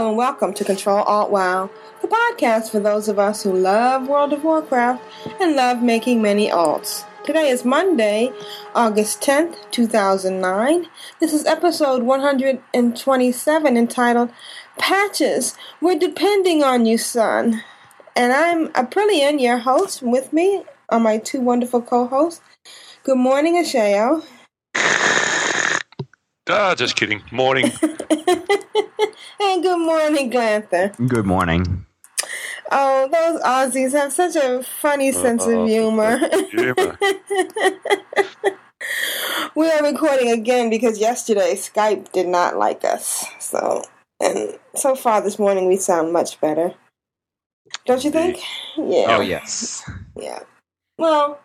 Hello and welcome to Control Alt WoW, the podcast for those of us who love World of Warcraft and love making many alts. Today is Monday, August 10th, 2009. This is episode 127 entitled Patches. We're depending on you, son. And I'm Aprillian, your host. With me are my two wonderful co-hosts. Good morning, Ashayo. Ah, just kidding. Morning. and good morning, Glanthur. Good morning. Oh, those Aussies have such a funny sense of Oh, humor. humor. we are recording again because yesterday Skype did not like us. So, and so far this morning we sound much better. Don't you think? Yeah. Oh yes. Yeah. Well,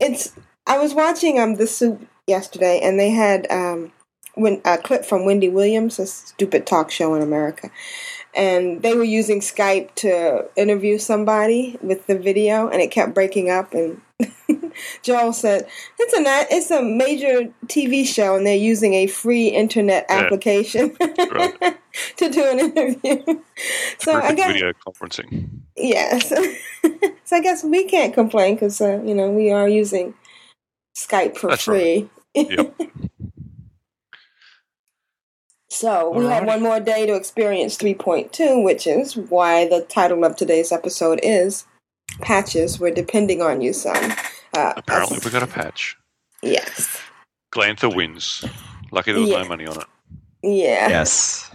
it's. I was watching um the soup yesterday, and they had um when a clip from Wendy Williams, a stupid talk show in America, and they were using Skype to interview somebody with the video, and it kept breaking up. And Joel said, "It's a it's a major TV show, and they're using a free internet Yeah. application Right. to do an interview." So I guess video conferencing. Yes. so I guess we can't complain because, uh, you know, we are using Skype for That's free. Yep. So we have Alrighty. one more day to experience 3.2, which is why the title of today's episode is Patches. We're depending on you, son. Uh, Apparently, us- we got a patch. Yes. Glanthur wins. Lucky there was Yeah. no money on it. Yeah. Yes.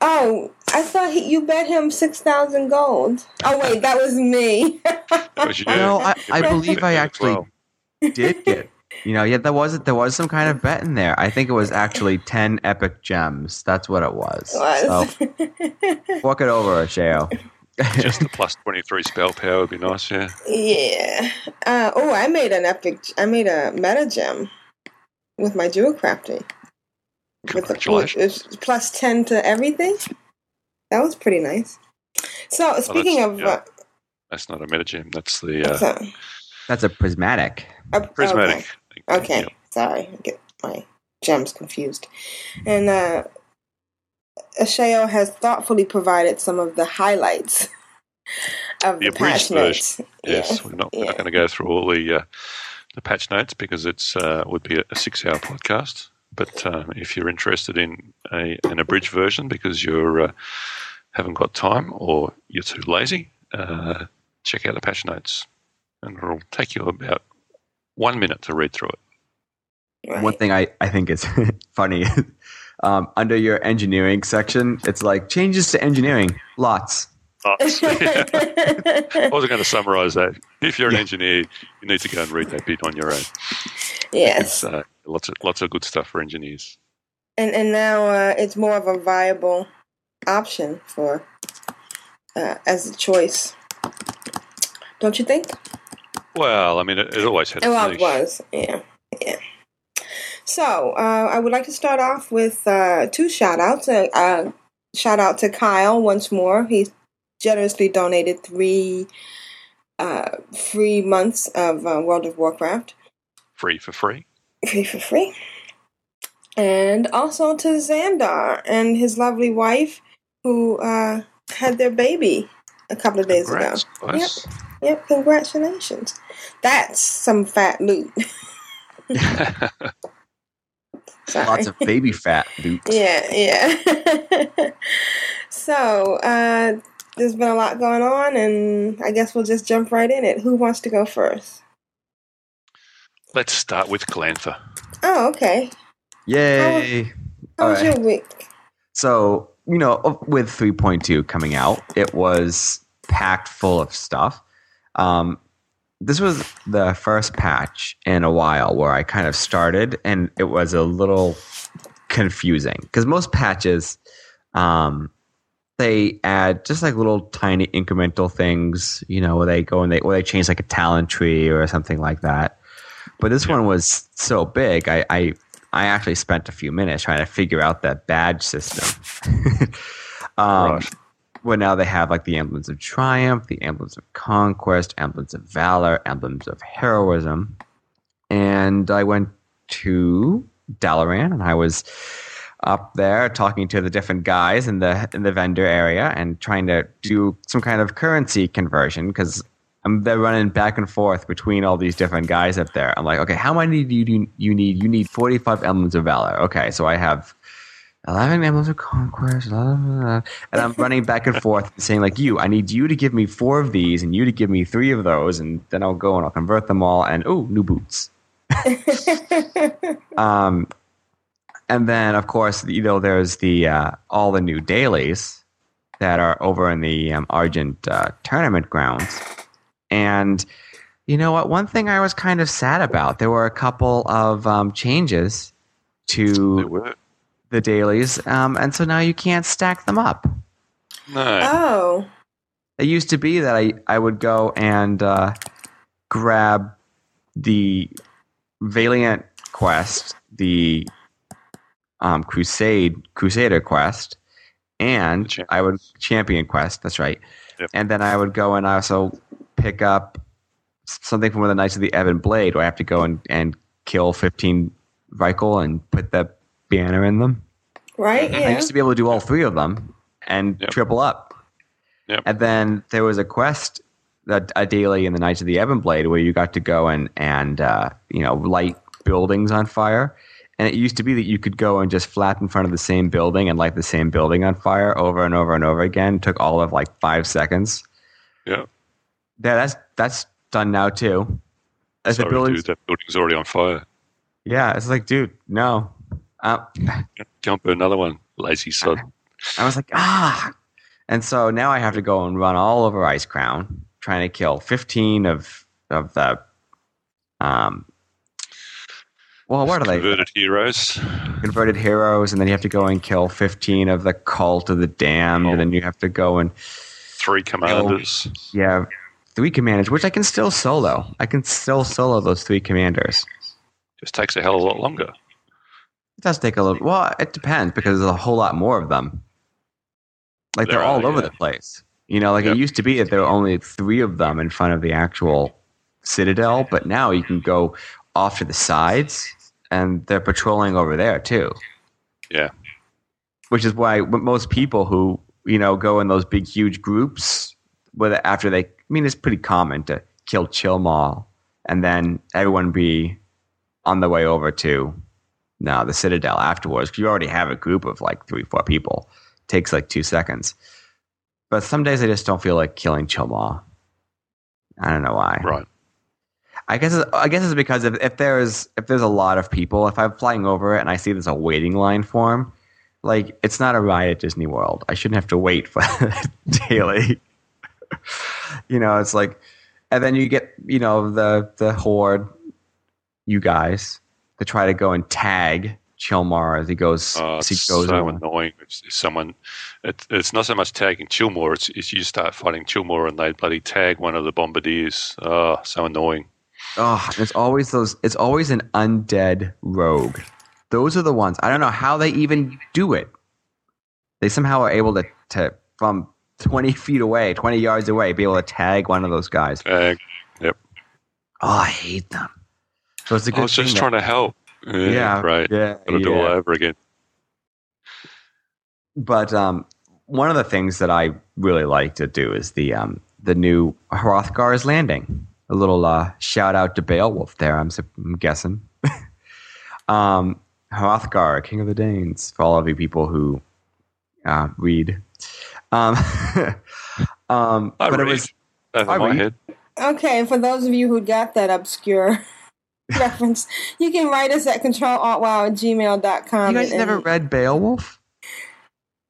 Oh, I thought he, you bet him 6,000 gold. Oh, wait, that was me. That was you. No, I, I believe I actually well. did get. You know, yeah, there was it there was some kind of bet in there. I think it was actually ten epic gems. That's what it was. So was. walk it over, Sheo. Just the plus 23 spell power would be nice, yeah. Yeah. Uh, oh, I made an epic. I made a meta gem with my jewel crafting. With the- Congratulations. plus ten to everything. That was pretty nice. So speaking that's- of, yeah. uh, That's not a meta gem. That's the uh, so, That's a prismatic. uh, prismatic. Okay, okay. Yep. sorry, I get my gems confused. And uh, Ashayo has thoughtfully provided some of the highlights of The the, patch notes. Yes, Yeah. we're not, yeah. not going to go through all the uh, the patch notes because it's uh, would be a six hour podcast. But uh, if you're interested in a, an abridged version because you're uh, haven't got time or you're too lazy, uh, check out the patch notes, and it'll take you about one minute to read through it. Right. One thing I, I think is funny. um, under your engineering section, it's like changes to engineering. Lots. Lots. I wasn't going to summarize that. If you're an Yeah. engineer, you need to go and read that bit on your own. yes. Uh, lots of lots of good stuff for engineers. and and now uh, it's more of a viable option for uh, as a choice. Don't you think? Well, I mean, it, it always had. well, it was, yeah, yeah. So uh, I would like to start off with uh, two shout outs. Uh, uh, shout out to Kyle once more. He generously donated three uh, free months of uh, World of Warcraft. free for free. free for free. And also to Xandar and his lovely wife who uh, had their baby a couple of days Congrats, ago. guys. Yep, congratulations. That's some fat loot. Sorry. Lots of baby fat, dude. Yeah, yeah. so, uh, there's been a lot going on, and I guess we'll just jump right in it. Who wants to go first? Let's start with Glanthur. Oh, okay. Yay. How All was right. your week? So, you know, with 3.2 coming out, it was packed full of stuff. Um, this was the first patch in a while where I kind of started, and it was a little confusing because most patches, um, they add just like little tiny incremental things, you know, where they go and they or they change like a talent tree or something like that. But this one was so big, I, I I actually spent a few minutes trying to figure out that badge system. um, Where now they have like the emblems of triumph, the emblems of conquest, emblems of valor, emblems of heroism. And I went to Dalaran and I was up there talking to the different guys in the in the vendor area and trying to do some kind of currency conversion because I'm they're running back and forth between all these different guys up there. I'm like, okay, how many do you do you need? You need 45 emblems of valor. Okay, so I have 11 emblems of conquest, blah, blah, blah. and I'm running back and forth saying like, you, I need you to give me four of these and you to give me three of those, and then I'll go and I'll convert them all. And oh, new boots. um, and then of course, you know, there's the uh, all the new dailies that are over in the um, Argent uh, tournament grounds. And you know what? One thing I was kind of sad about, there were a couple of um, changes There to were. The dailies, um, and so now you can't stack them up. No. Oh. It used to be that I, I would go and uh, grab the Valiant quest, the um, Crusade Crusader quest, and I would champion quest. That's right. Yep. And then I would go and I also pick up something from one of the Knights of the Ebon Blade, where I have to go and, and kill fifteen Reichel and put the banner in them. Right? I used to be able to do all three of them and Yep. triple up. Yep. And then there was a quest, that a daily in the Knights of the Ebon Blade, where you got to go and and uh, you know light buildings on fire. And it used to be that you could go and just flat in front of the same building and light the same building on fire over and over and over again. It took all of like five seconds. Yeah. Yeah, that's that's done now too. As the Sorry, buildings, dude. That building's already on fire. yeah, it's like, dude, no. Uh, Can't another one. Lazy sod. I was like, ah. And so now I have to go and run all over Icecrown, trying to kill 15 of of the um well, what are they? Converted heroes. Converted heroes, and then you have to go and kill 15 of the cult of the damned, and then you have to go and Three commanders. yeah, three commanders, which I can still solo. I can still solo those three commanders. Just takes a hell of a lot longer. It does take a little. Well, it depends because there's a whole lot more of them. Like There they're all over yeah. the place. You know, like Yep. it used to be that there were only three of them in front of the actual citadel, but now you can go off to the sides, and they're patrolling over there too. Yeah. Which is why most people who you know go in those big, huge groups, whether after they, I mean, it's pretty common to kill Chillmaw, and then everyone be on the way over to no, the Citadel afterwards. 'cause you already have a group of like three, four people. takes like two seconds. But some days I just don't feel like killing Chillmaw. I don't know why. Right. I guess it's, I guess it's because if, if there's if there's a lot of people, if I'm flying over it and I see there's a waiting line for him, like it's not a ride at Disney World. I shouldn't have to wait for daily. you know, it's like, and then you get you know the the horde, you guys, to try to go and tag Chillmaw as he goes Oh, as he it's goes so on. annoying. It's, it's someone. It, it's not so much tagging Chillmaw. It's, it's you start fighting Chillmaw and they bloody tag one of the bombardiers. Oh, so annoying. Oh, it's always those. It's always an undead rogue. Those are the ones. I don't know how they even do it. They somehow are able to, to from twenty feet away, twenty yards away, be able to tag one of those guys. Tag. Yep. Oh, I hate them. So it's a good I was just thing trying to help. Yeah, yeah, right. Yeah, Got to do it all over again. But um, one of the things that I really like to do is the um, the new Hrothgar's Landing. A little uh, shout out to Beowulf there. I'm, I'm guessing. um, Hrothgar, King of the Danes, for all of you people who uh, read. Um, um, I but read. it was Over I my read. head. Okay, for those of you who got that obscure reference, you can write us at controlaltwow at gmail.com. you guys and- never read Beowulf?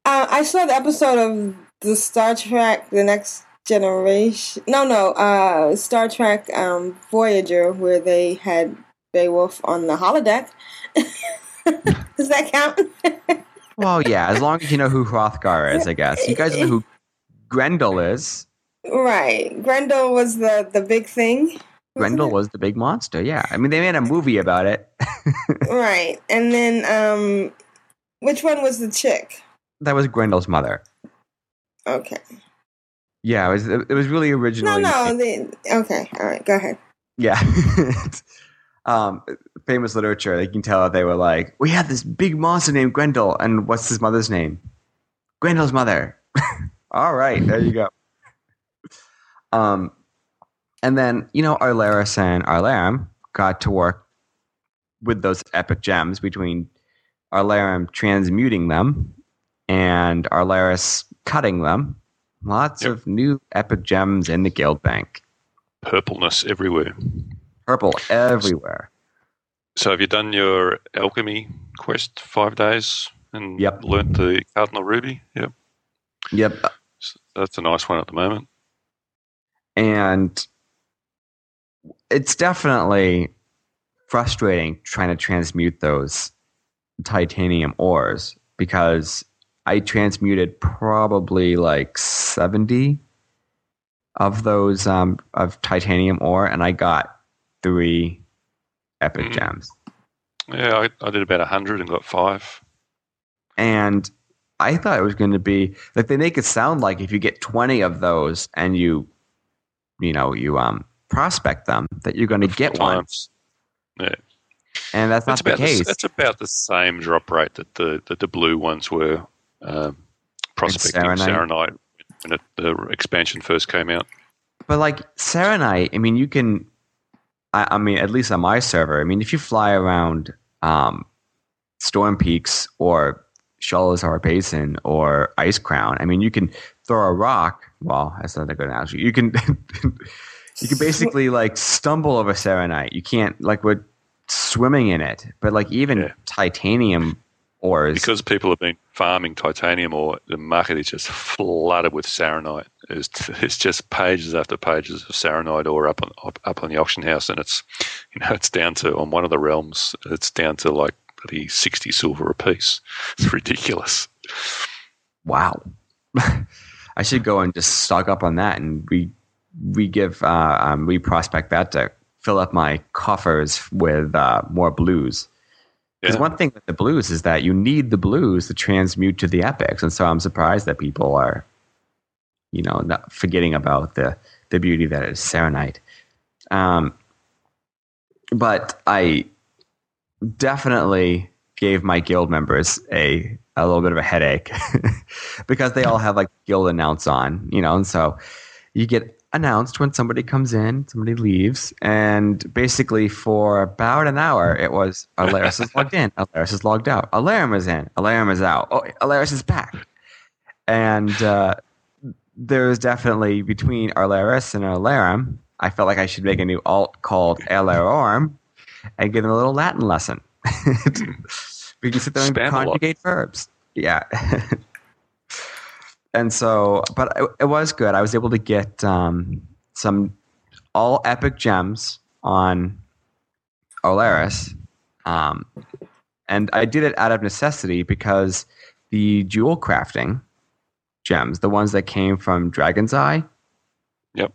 Uh, I saw the episode of the Star Trek: The Next Generation. No, no, uh, Star Trek um, Voyager, where they had Beowulf on the holodeck. Does that count? Well, yeah, as long as you know who Hrothgar is, I guess. You guys know who Grendel is. right. Grendel was the the big thing. Grendel was the big monster. Yeah, I mean they made a movie about it. right. And then um, which one was the chick? that was Grendel's mother. Okay. Yeah, it was. It was really original. No, no. The, okay. All right. Go ahead. Yeah. um, famous literature. You can tell that they were like, we have this big monster named Grendel, and what's his mother's name? Grendel's mother. All right, there you go. Um, and then you know Arlaris and Arlaram got to work with those epic gems between Arlaram transmuting them and Arlaris cutting them. Lots Yep. of new epic gems in the guild bank. Purpleness everywhere. Purple everywhere. So have you done your alchemy quest five days and Yep. learnt the cardinal ruby? Yep. Yep. So that's a nice one at the moment. And it's definitely frustrating trying to transmute those titanium ores because I transmuted probably like 70 of those um, of titanium ore and I got three epic Mm. gems. Yeah, I, I did about hundred and got five. And I thought it was going to be like they make it sound like if you get 20 of those and you, you know, you um prospect them that you're going to get one. Yeah, And that's, that's not the about the, case. that's about the same drop rate that the that the blue ones were um, prospecting Saronite. Saronite when it, the expansion first came out. But like Saronite, I mean, you can. I, I mean, at least on my server, I mean, if you fly around um, Storm Peaks or Sholazar Basin or Icecrown, I mean, you can throw a rock. Well, that's not a good analogy. You can. you can basically like stumble over Saronite. You can't like we're swimming in it, but like even Yeah. titanium ores. Because people have been farming titanium ore, the market is just flooded with Saronite. It's, it's just pages after pages of Saronite ore up on up, up on the auction house, and it's you know it's down to on one of the realms, it's down to like the sixty silver a piece. It's ridiculous. Wow. I should go and just stock up on that and we we give uh, um, we prospect that to fill up my coffers with uh, more blues. Because Yeah. one thing with the blues is that you need the blues to transmute to the epics, and so I'm surprised that people are, you know, not forgetting about the the beauty that is Saronite. Um, but I definitely gave my guild members a a little bit of a headache because they all have like guild announce on, you know, and so you get announced when somebody comes in, somebody leaves, and basically for about an hour it was Alaris is logged in, Alaris is logged out, Alarum is in, Alarum is out, oh Alaris is back, and uh, was definitely between Alaris and Alarum, I felt like I should make a new alt called Alarum and give them a little Latin lesson. we can sit there and Spam conjugate verbs. Yeah. and so, but it, it was good. I was able to get um, some all epic gems on Olaris. Um, and I did it out of necessity because the jewel crafting gems, the ones that came from Dragon's Eye, Yep.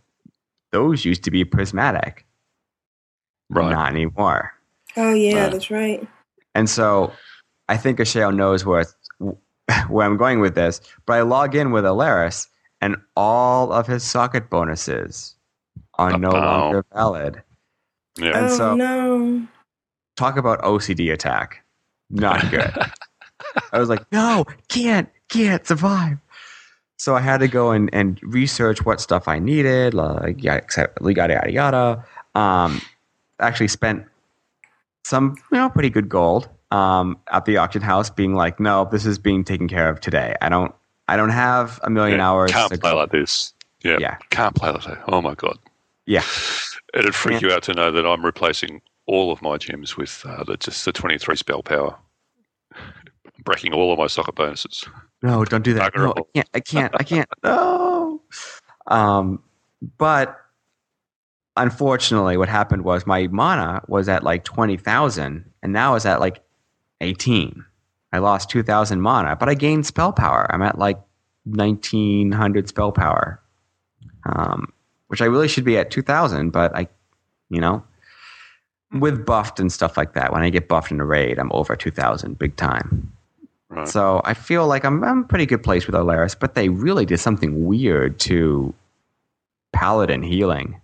those used to be prismatic. Right. Not anymore. Oh yeah, Right. that's right. And so I think Ashayo knows where, it's- where I'm going with this, but I log in with Alaris and all of his socket bonuses are no Uh-oh. longer valid. Yeah. And oh so- no. Talk about OCD attack. Not good. I was like, no, can't, can't survive. So I had to go and, and research what stuff I needed, like yeah, yada yada yada. Um, actually spent some you know pretty good gold um, at the auction house, being like, no, this is being taken care of today. I don't I don't have a million Yeah, hours. Can't to play go. like this. Yeah. Yeah. Can't play like that. Oh my god. Yeah. It'd freak Yeah. you out to know that I'm replacing all of my gems with uh, the, just the 23 spell power. Breaking all of my socket bonuses. No, don't do that. No, I can't. I can't. I can't. No. Um, but unfortunately, what happened was my mana was at like twenty thousand, and now it's at like eighteen. I lost 2,000 mana, but I gained spell power. I'm at like 1,900 spell power, um, which I really should be at 2,000, but I, you know, with buffed and stuff like that, when I get buffed in a raid, I'm over 2,000 big time. Right. So I feel like I'm, I'm in a pretty good place with Olaris, but they really did something weird to Paladin healing.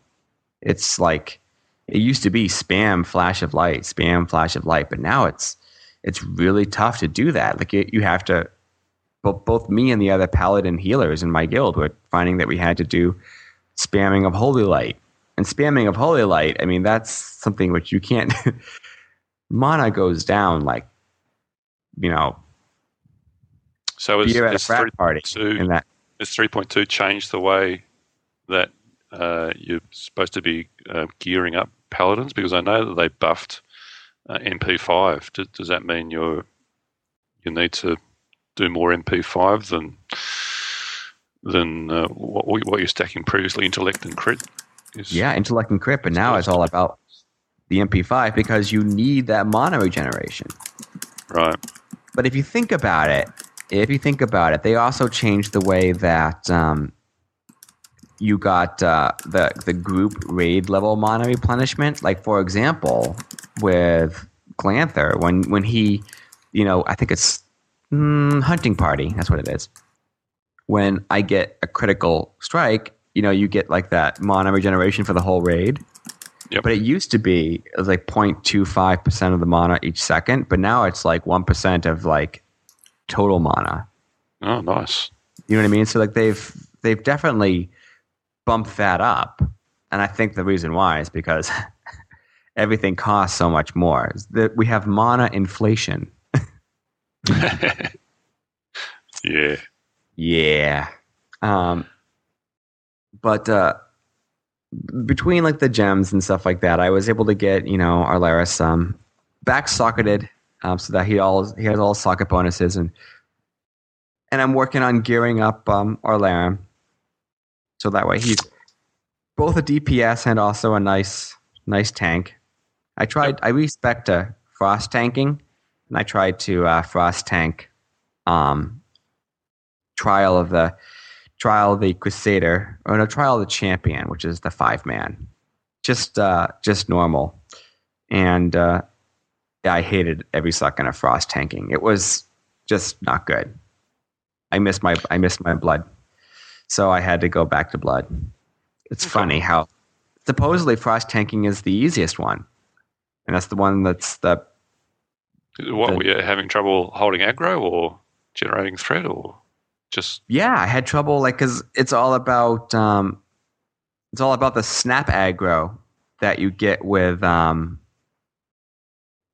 It's like it used to be spam flash of light, spam flash of light, but now it's it's really tough to do that. Like you, you have to. Both, both me and the other Paladin healers in my guild were finding that we had to do spamming of holy light and spamming of holy light. I mean, that's something which you can't. mana goes down like, you know, So is, beer at a is frat party. 3.2 In that Has 3.2 changed the way that uh, you're supposed to be uh, gearing up paladins? Because I know that they buffed uh, MP5. Does, does that mean you're you need to do more MP5 than than uh, what, what you're stacking previously, intellect and crit? Is, Yeah, intellect and crit, but now it's all about the MP5 because you need that mana regeneration. Right. But if you think about it, if you think about it, they also changed the way that um, you got uh, the the group raid level mana replenishment. Like for example, with Glanthur, when when he, you know, I think it's mm, hunting party. That's what it is. When I get a critical strike, you know, you get like that mana regeneration for the whole raid. Yep. But it used to be it was like 0.25 percent of the mana each second, but now it's like one percent of like total mana. Oh, nice. You know what I mean? So like they've they've definitely bumped that up, and I think the reason why is because everything costs so much more. That we have mana inflation. yeah. Yeah. Um, but uh, between like the gems and stuff like that, I was able to get you know Arlaris um, back socketed um, so that he all he has all socket bonuses and and I'm working on gearing up um, Arlarim so that way he's both a DPS and also a nice nice tank. I tried I respecced uh, frost tanking and I tried to uh, frost tank um, trial of the trial of the crusader or no trial of the champion which is the five man. Just uh just normal. And uh i hated every second of frost tanking. It was just not good. I missed my i missed my blood so i had to go back to blood. It's funny how supposedly frost tanking is the easiest one. And that's the one that's the What The- were you having trouble holding aggro or generating threat or just Yeah, I had trouble like because it's all about um, it's all about the snap aggro that you get with um,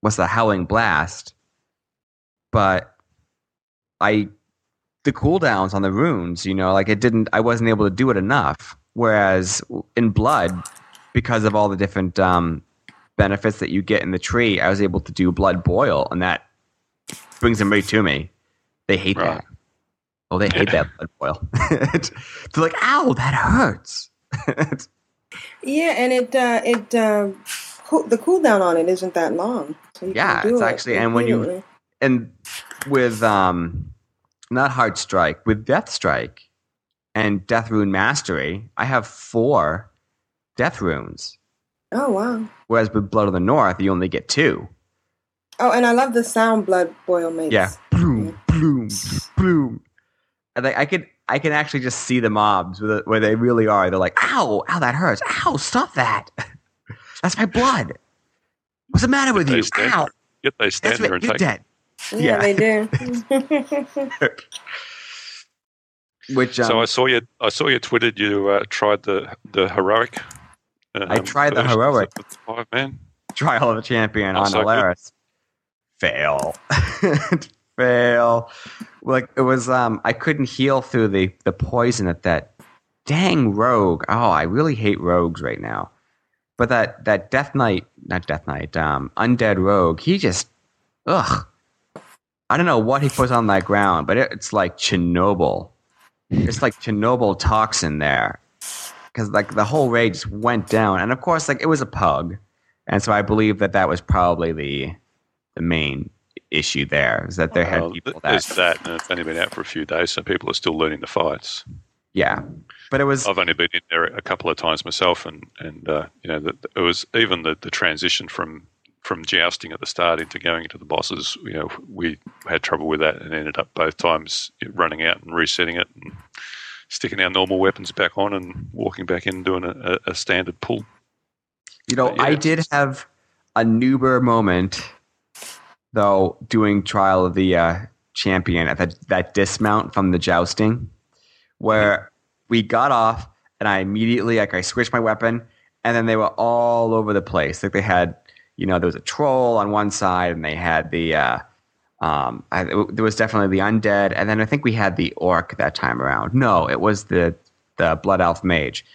what's the howling blast. But I the cooldowns on the runes, you know, like it didn't. I wasn't able to do it enough. Whereas in blood, because of all the different um, benefits that you get in the tree, I was able to do blood boil, and that brings them right to me. They hate Right. that. Oh, they hate that blood boil. They're like, "Ow, that hurts." Yeah, and it uh, it uh, cool, the cooldown on it isn't that long. So you can Yeah, do it's it actually- and when you- and with um, not heart strike, with death strike and death rune mastery, I have four death runes. oh wow Whereas with blood of the north, you only get two. oh, and I love the sound blood boil makes. Yeah, bloom, bloom, bloom. And I, I could, I can actually just see the mobs where, the, where they really are. They're like, "Ow, ow, that hurts! Ow, stop that! That's my blood. What's the matter with they you? stand, Ow, yet they stand that's there and You're take dead." Yeah, Yeah. they do. Which um, So I saw you. I saw you tweeted you uh, tried the the heroic. Um, I tried the heroic. Five man. trial of a champion on so good. Fail. Fail. Like it was um I couldn't heal through the the poison at that dang rogue. Oh, I really hate rogues right now. But that that Death Knight, not Death Knight, um Undead Rogue, he just ugh. I don't know what he puts on that ground, but it, it's like Chernobyl. It's like Chernobyl toxin there. Cuz like the whole raid just went down and of course like it was a pug. And so I believe that that was probably the the main issue there is that there had people th- there's that that, and it's only been out for a few days, so people are still learning the fights. yeah, but it was I've only been in there a couple of times myself, and and uh, you know, the, it was even the, the transition from from jousting at the start into going into the bosses. You know, we had trouble with that, and ended up both times running out and resetting it, and sticking our normal weapons back on, and walking back in and doing a, a, standard pull. You know, yeah, I did have a Nuber moment, though, doing Trial of the uh, Champion at that, that dismount from the jousting, where we got off and I immediately, like, I switched my weapon and then they were all over the place. Like, they had, you know, there was a troll on one side and they had the, uh, um, I, there was definitely the undead, and then I think we had the orc that time around. No, it was the the blood elf mage,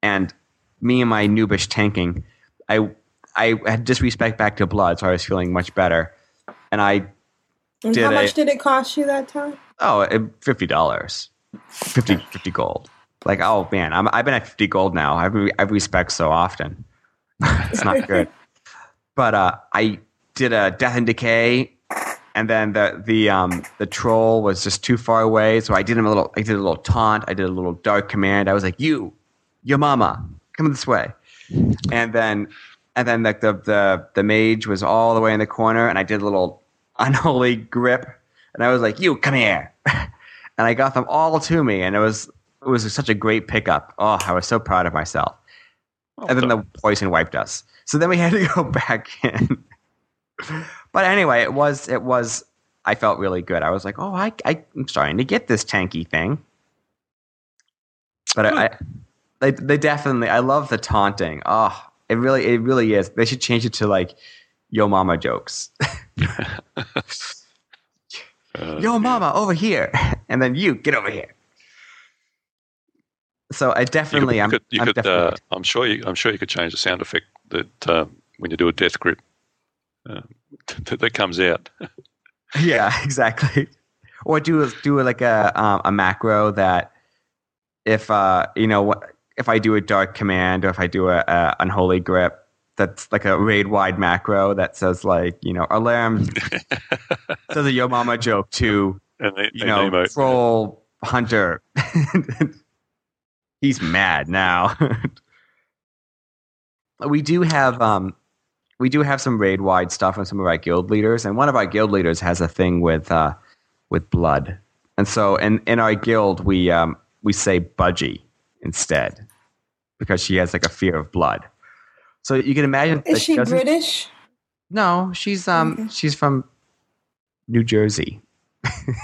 and me and my noobish tanking, I I had disrespect back to blood, so I was feeling much better, and I And Did how much did it cost you that time? oh fifty dollars, 50, 50 gold. Like oh man, I'm I've been at fifty gold now. I've I've respecced so often, it's not good. But uh, I did a death and decay, and then the the um the troll was just too far away, so I did him a little. I did a little taunt. I did a little dark command. I was like, "You, your mama, come this way," and then and then like the the the mage was all the way in the corner, and I did a little unholy grip, and I was like, "You, come here," and I got them all to me, and it was it was such a great pickup. Oh, I was so proud of myself. and then the poison wiped us. So then we had to go back in. but anyway, it was it was. I felt really good. I was like, oh, I, I I'm starting to get this tanky thing. But I, I they they definitely. I love the taunting. Oh, it really it really is. They should change it to like, yo mama jokes. Yo mama over here, and then you get over here. So I You definitely, I'm, could- you I'm could, definitely. uh, I'm sure you, I'm sure you could change the sound effect that um, when you do a death grip uh, that, that comes out. Yeah, exactly. Or do do like a um, a macro that if uh you know if I do a dark command or if I do a, a unholy grip that's like a raid wide macro that says like you know alarm says a yo mama joke to And they, you they know emote. troll hunter he's mad now we do have um we do have some raid wide stuff on some of our guild leaders and one of our guild leaders has a thing with uh with blood and so in in our guild we um we say budgie instead because she has like a fear of blood so you can imagine Is she British? no she's um Okay. she's from new jersey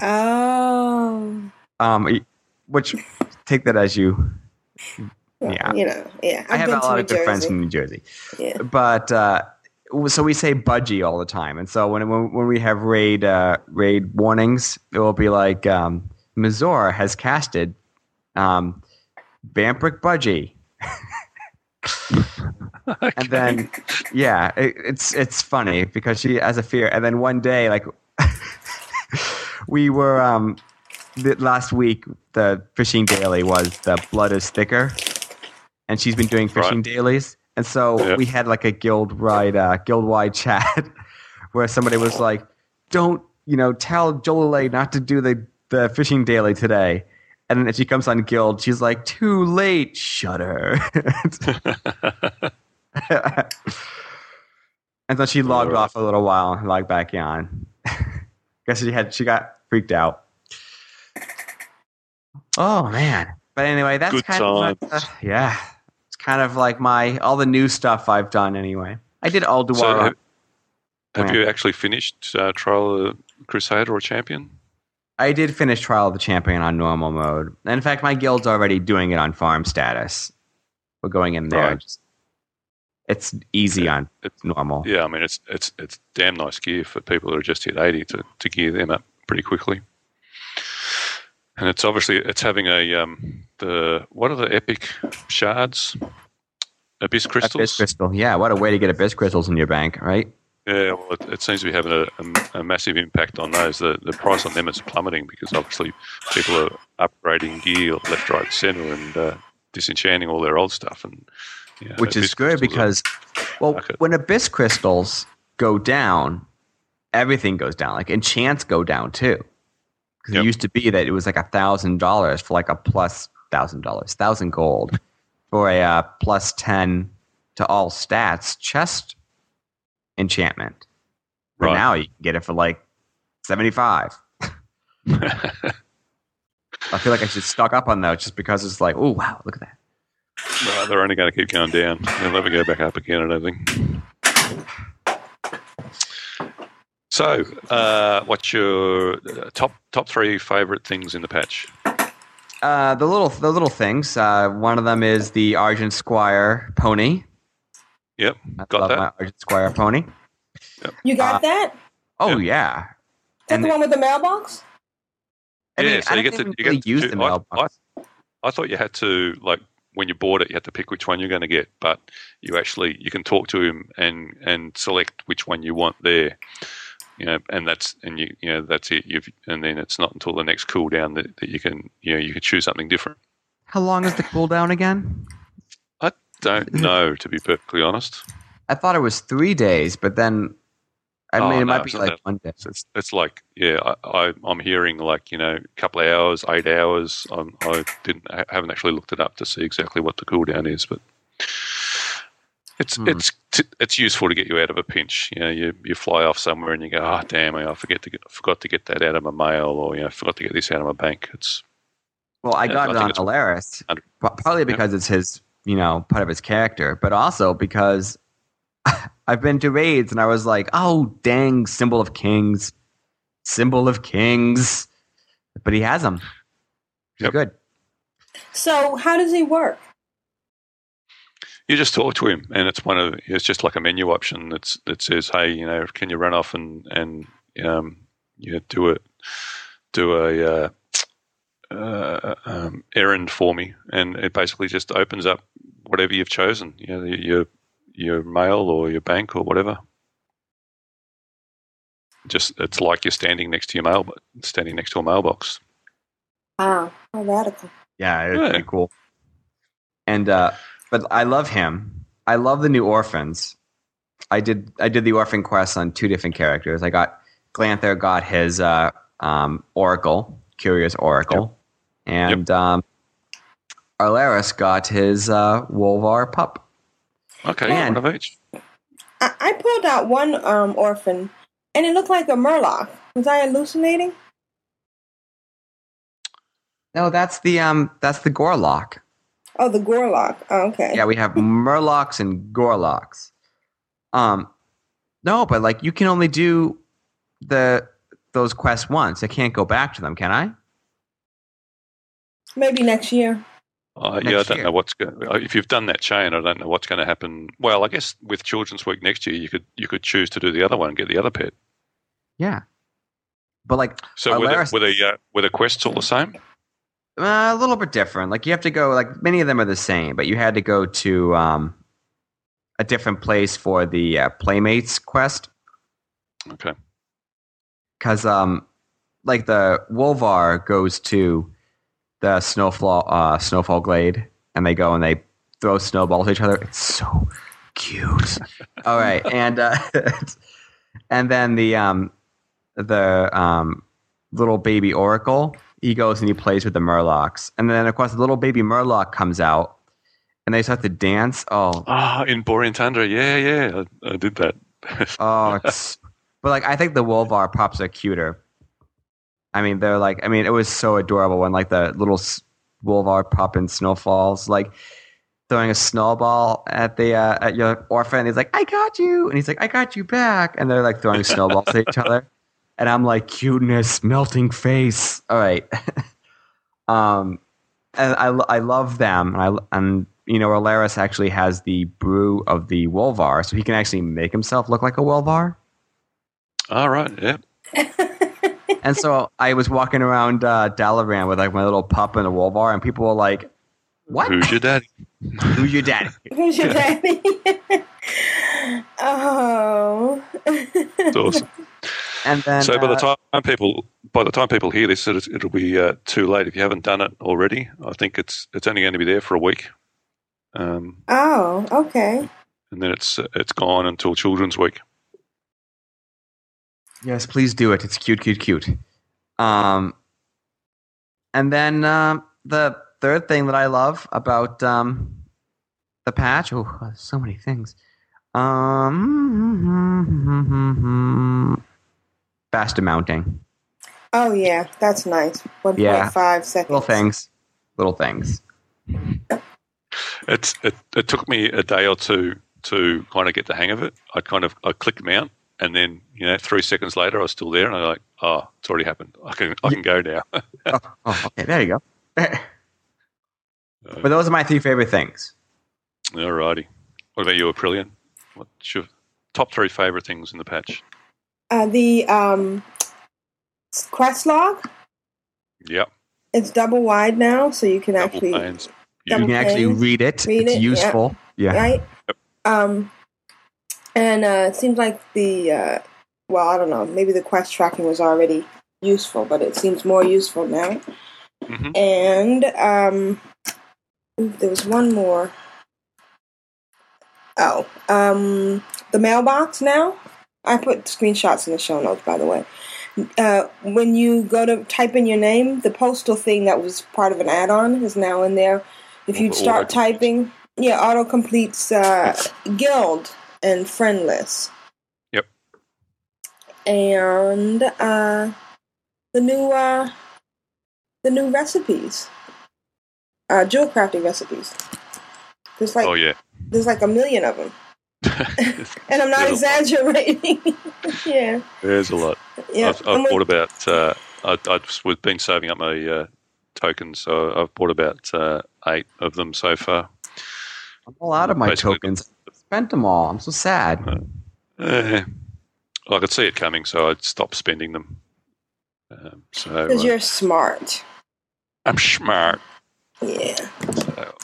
Oh. um which take that as you Well, Yeah. You know, yeah. I I've have been a lot of good friends from New Jersey, Yeah. but uh, so we say budgie all the time, and so when when, when we have raid uh, raid warnings, it will be like um, Mazor has casted um, Vampiric Budgie, and then yeah, it, it's it's funny because she has a fear, and then one day like we were um the, last week the fishing daily was the blood is thicker, and she's been doing fishing Right. dailies, and so Yeah. we had like a guild wide uh, guild wide chat where somebody was like, "Don't you know tell Jolene not to do the the fishing daily today." And then she comes on guild, she's like, "Too late, shudder." and so she logged off a little while and logged back on. Guess she had she got freaked out. Oh man! But anyway, that's Good kind of like, uh, yeah. It's kind of like my all the new stuff I've done anyway. I did Ulduar. So have, have you actually finished uh, Trial of Crusader or Champion? I did finish Trial of the Champion on normal mode. And in fact, my guild's already doing it on farm status. We're going in there. Right. Just- It's easy on It's- normal. Yeah, I mean it's it's it's damn nice gear for people that are just hit eighty to, to gear them up pretty quickly. And it's obviously it's having a um the what are the epic shards? Abyss crystals. Abyss crystal. Yeah, what a way to get abyss crystals in your bank, right? Yeah, well, it, it seems to be having a, a, a massive impact on those. The the price on them is plummeting because obviously people are upgrading gear left, right, centre, and uh, disenchanting all their old stuff. And know, Which is good because, well, market. when abyss crystals go down, everything goes down. Like enchants go down too. Because Yep. it used to be that it was like a thousand dollars for like a plus thousand dollars, thousand gold for a uh, plus ten to all stats chest enchantment. But Right. now you can get it for like seventy five. I feel like I should stock up on those just because it's like, oh wow, look at that. Right, they're only going to keep going down. They'll never go back up again, I don't think. So, uh, what's your uh, top top three favorite things in the patch? Uh, the little the little things. Uh, one of them is the Argent Squire pony. Yep, I love that. my Argent Squire pony. You got Uh, that? Oh Yeah. yeah. Is that and the the- one with the mailbox? I mean, yeah, so I you get to think you we really get use to, the I- mailbox. I, I thought you had to like when you bought it, you had to pick which one you're going to get, but you actually you can talk to him and and select which one you want there. You know, and that's and you you know that's it. You've and then it's not until the next cooldown that, that you can you know you can choose something different. How long is the cooldown again? I don't know to be perfectly honest. I thought it was three days, but then I Oh, mean it no, might be like that- one day. It's, it's, it's like yeah, I, I I'm hearing like you know a couple of hours, eight hours. I'm, I didn't I haven't actually looked it up to see exactly what the cooldown is, but it's Hmm. it's it's useful to get you out of a pinch. You know, you you fly off somewhere and you go, oh damn, I forget to get, forgot to get that out of my mail, or you know, forgot to get this out of my bank. It's Well, I got I it think on it's Alaris, under- pa- partly because it's his, you know, part of his character, but also because I've been to raids and I was like, oh dang, symbol of kings, symbol of kings, but he has them. Which is Yep. good. So how does he work? You just talk to him, and it's one of it's just like a menu option that's that says, hey, you know, can you run off and and um, you know, do a do a uh, uh, um, errand for me, and it basically just opens up whatever you've chosen, you know, your your mail or your bank or whatever. Just it's like you're standing next to your mail, standing next to a mailbox. Wow, how radical. Yeah, it's Yeah. pretty cool. And uh, but I love him. I love the new orphans. I did I did the orphan quest on two different characters. I got Glanthur got his uh, um, Oracle, Curious Oracle, and um, Arlaris got his uh, Wolvar pup. Okay, Man. one of each. I, I pulled out one um, orphan, and it looked like a Murloc. Was I hallucinating? No, that's the um that's the Gorloc. Oh, the Gorloc. Oh, okay. Yeah, we have Murlocs and Gorlocs. Um, no, but like you can only do the those quests once. I can't go back to them, can I? Maybe next year. Uh, Next yeah, I don't year. know what's going. If you've done that chain, I don't know what's going to happen. Well, I guess with Children's Week next year, you could you could choose to do the other one and get the other pet. Yeah, but like So were the, were the uh, were the quests all the same? Uh, a little bit different. Like you have to go. Like many of them are the same, but you had to go to um a different place for the uh, Playmates quest Okay. because um like the Wolvar goes to the snowfall uh, snowfall glade and they go and they throw snowballs at each other. It's so cute. All right, and uh, and then the um the um little baby oracle he goes and he plays with the murlocs. And then of course the little baby murloc comes out and they start to dance. Oh. Ah, in Borean Tundra, yeah, yeah, I, I did that. Oh, but like I think the Wolvar pops are cuter. I mean, they're like I mean, it was so adorable when like the little s- Wolvar pop in snowfalls, like throwing a snowball at the uh, at your orphan. He's like, "I got you," and he's like, "I got you back," and they're like throwing snowballs at each other, and I'm like, "Cuteness, melting face." All right, um, and I I love them, and I and you know, Alaris actually has the brew of the Wolvar, so he can actually make himself look like a Wolvar. All right, yeah. And so I was walking around uh, Dalaran with like my little pup and a Wolvar, and people were like, "What? Who's your daddy? Who's your daddy?" Who's your daddy? oh. It's awesome. And then so by the uh, time people by the time people hear this, it'll, it'll be uh, too late. If you haven't done it already, I think it's it's only going to be there for a week, um, oh, okay. and then it's it's gone until Children's Week. Yes, please do it. It's cute, cute, cute. Um, and then um, the third thing that I love about um, the patch. Oh, so many things. Um, faster mounting. Oh yeah, that's nice. One point Yeah. five seconds. Little things. Little things. It's it, it took me a day or two to kind of get the hang of it. I kind of I clicked mount, and then you know three seconds later I was still there, and I'm like, oh, it's already happened. I can I can go now. Oh, oh, okay. There you go. Uh, but those are my three favorite things. Alrighty. What about you, Aprillian? What's your top three favorite things in the patch? Uh, the um, quest log. Yep. It's double wide now, so you can Double actually panes. You Double can actually read it. Read it's it, yeah. useful. Yeah. right? Um, and uh, it seems like the uh, well, I don't know. Maybe the quest tracking was already useful, but it seems more useful now. Mhm. And um, ooh, there was one more. Oh, um, the mailbox now. I put screenshots in the show notes, by the way. Uh, when you go to type in your name, the postal thing that was part of an add-on is now in there. If you start typing, yeah, auto completes uh, guild and friend list. Yep. And uh, the new uh, the new recipes, uh, jewel crafting recipes. There's like Oh yeah. there's like a million of them, and I'm not There's a lot. exaggerating. yeah, There's a lot. yeah. I've, And I've when- bought about. Uh, I, I've been saving up my uh, tokens, so I've bought about uh, eight of them so far. I'm all out of my Basically- tokens. Spent them all. I'm so sad. Eh, I could see it coming, so I'd stop spending them. Um, so Because uh, you're smart. I'm smart. Yeah. So,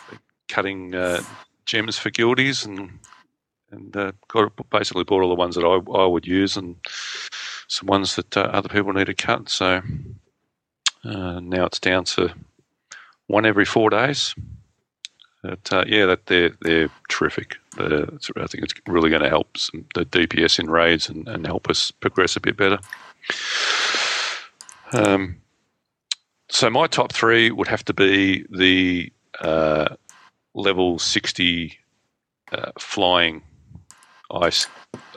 cutting uh, gems for guildies and and uh, basically bought all the ones that I, I would use and some ones that uh, other people need to cut. So uh, now it's down to one every four days. But, uh, yeah, that they're they're terrific. It's, I think it's really going to help some, the DPS in raids and, and help us progress a bit better. Um, so my top three would have to be the uh, level sixty uh, flying. I, s-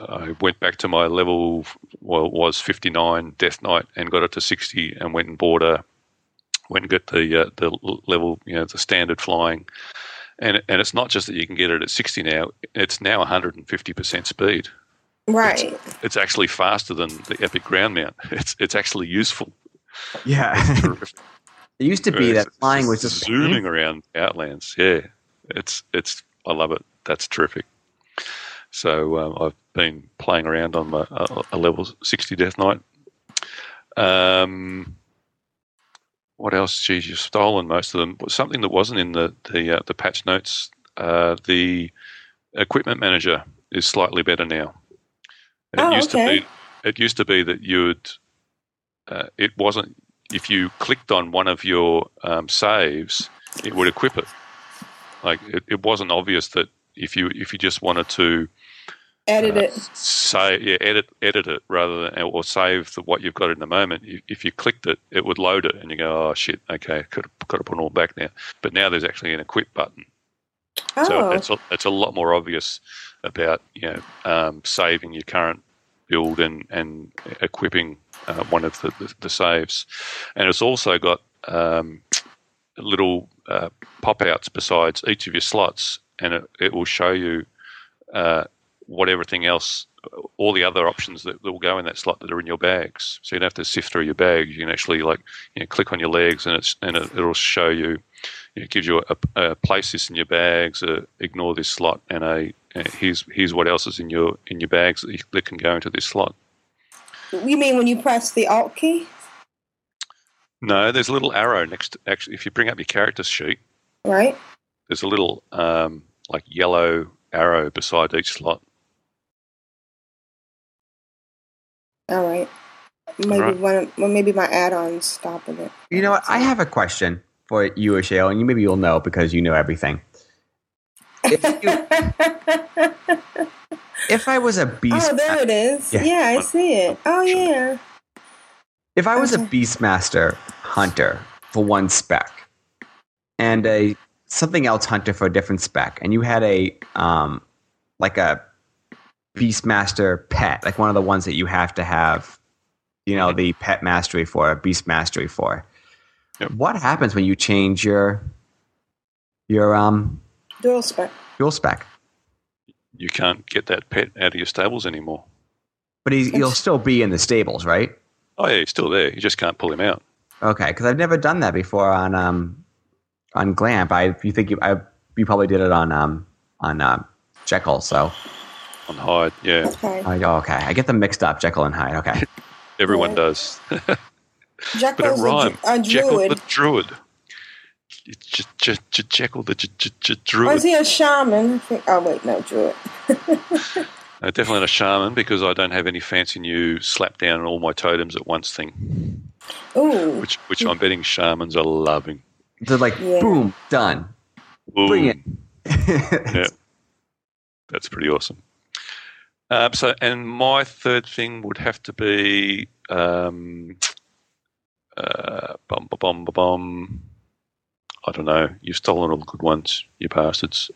I went back to my level well it was fifty nine Death Knight and got it to sixty and went and bought a went and got the uh, the level you know the standard flying. And, and it's not just that you can get it at 60 now, it's now 150% speed. Right. It's actually faster than the Epic Ground Mount. It's, it's actually useful. Yeah. it used to be It's- that flying was just zooming around Outlands. Yeah, it's it's I love it. That's terrific. So um, I've been playing around on my, a, a level sixty Death Knight. Um, what else? Geez, you've stolen most of them. Something that wasn't in the the, uh, the patch notes. Uh, the equipment manager is slightly better now. It Oh, used okay. to be. It used to be that you'd. Uh, it wasn't if you clicked on one of your um, saves, it would equip it. Like it, it wasn't obvious that if you if you just wanted to Edit uh, it. say yeah edit edit it rather than or save the, what you've got in the moment. If, if you clicked it, it would load it, and you go, oh shit, okay, could have got to put it all back now. But now there's actually an equip button, Oh, so it's a, it's a lot more obvious about you know um, saving your current build and and equipping uh, one of the, the, the saves, and it's also got um, little uh, pop outs besides each of your slots, and it, it will show you uh, what everything else, all the other options that, that will go in that slot that are in your bags. So you don't have to sift through your bags. You can actually like you know, click on your legs, and it's and it, it'll show you. It gives you a, a place this in your bags, uh, ignore this slot, and a uh, here's here's what else is in your in your bags that, you, that can go into this slot. you mean when you press the Alt key? No, there's a little arrow next. To, actually, if you bring up your character sheet, Right. there's a little um, like yellow arrow beside each slot. All right. Maybe Right. one. Of, well, maybe my add-ons stopping it. You know what? I have a question for you, Ashale, and you maybe you'll know because you know everything. If you, if I was a beast, Oh, there it is. Yeah. Yeah, I see it. Oh, yeah. if I was a Okay. beastmaster hunter for one spec, and a something else hunter for a different spec, and you had a um like a beastmaster pet, like one of the ones that you have to have, you know, the pet mastery for, a beast mastery for. Yep. What happens when you change your your um Dual spec. dual spec? You can't get that pet out of your stables anymore. But he, he'll still be in the stables, right? Oh yeah, he's still there. You just can't pull him out. Okay, because I've never done that before on um on Glamp. I you think you I you probably did it on um on um Jekyll. So On Hyde, yeah, Okay. I, oh, okay, I get them mixed up. Jekyll and Hyde. Okay, everyone Yeah. does. but it Jekyll's a, rhymed. dru- a Jekyll the druid. J- j- j- Jekyll the j- j- j- Or is he a shaman? Oh, wait, no, druid. No, definitely not a shaman because I don't have any fancy new slap down all my totems at once thing, Ooh. which which I'm betting shamans are loving. they're like Yeah. boom, done. Bring it. yeah, that's pretty awesome. Um, so, and my third thing would have to be um, uh, bum bum ba bum. I don't know. You've stolen all the good ones, you bastards.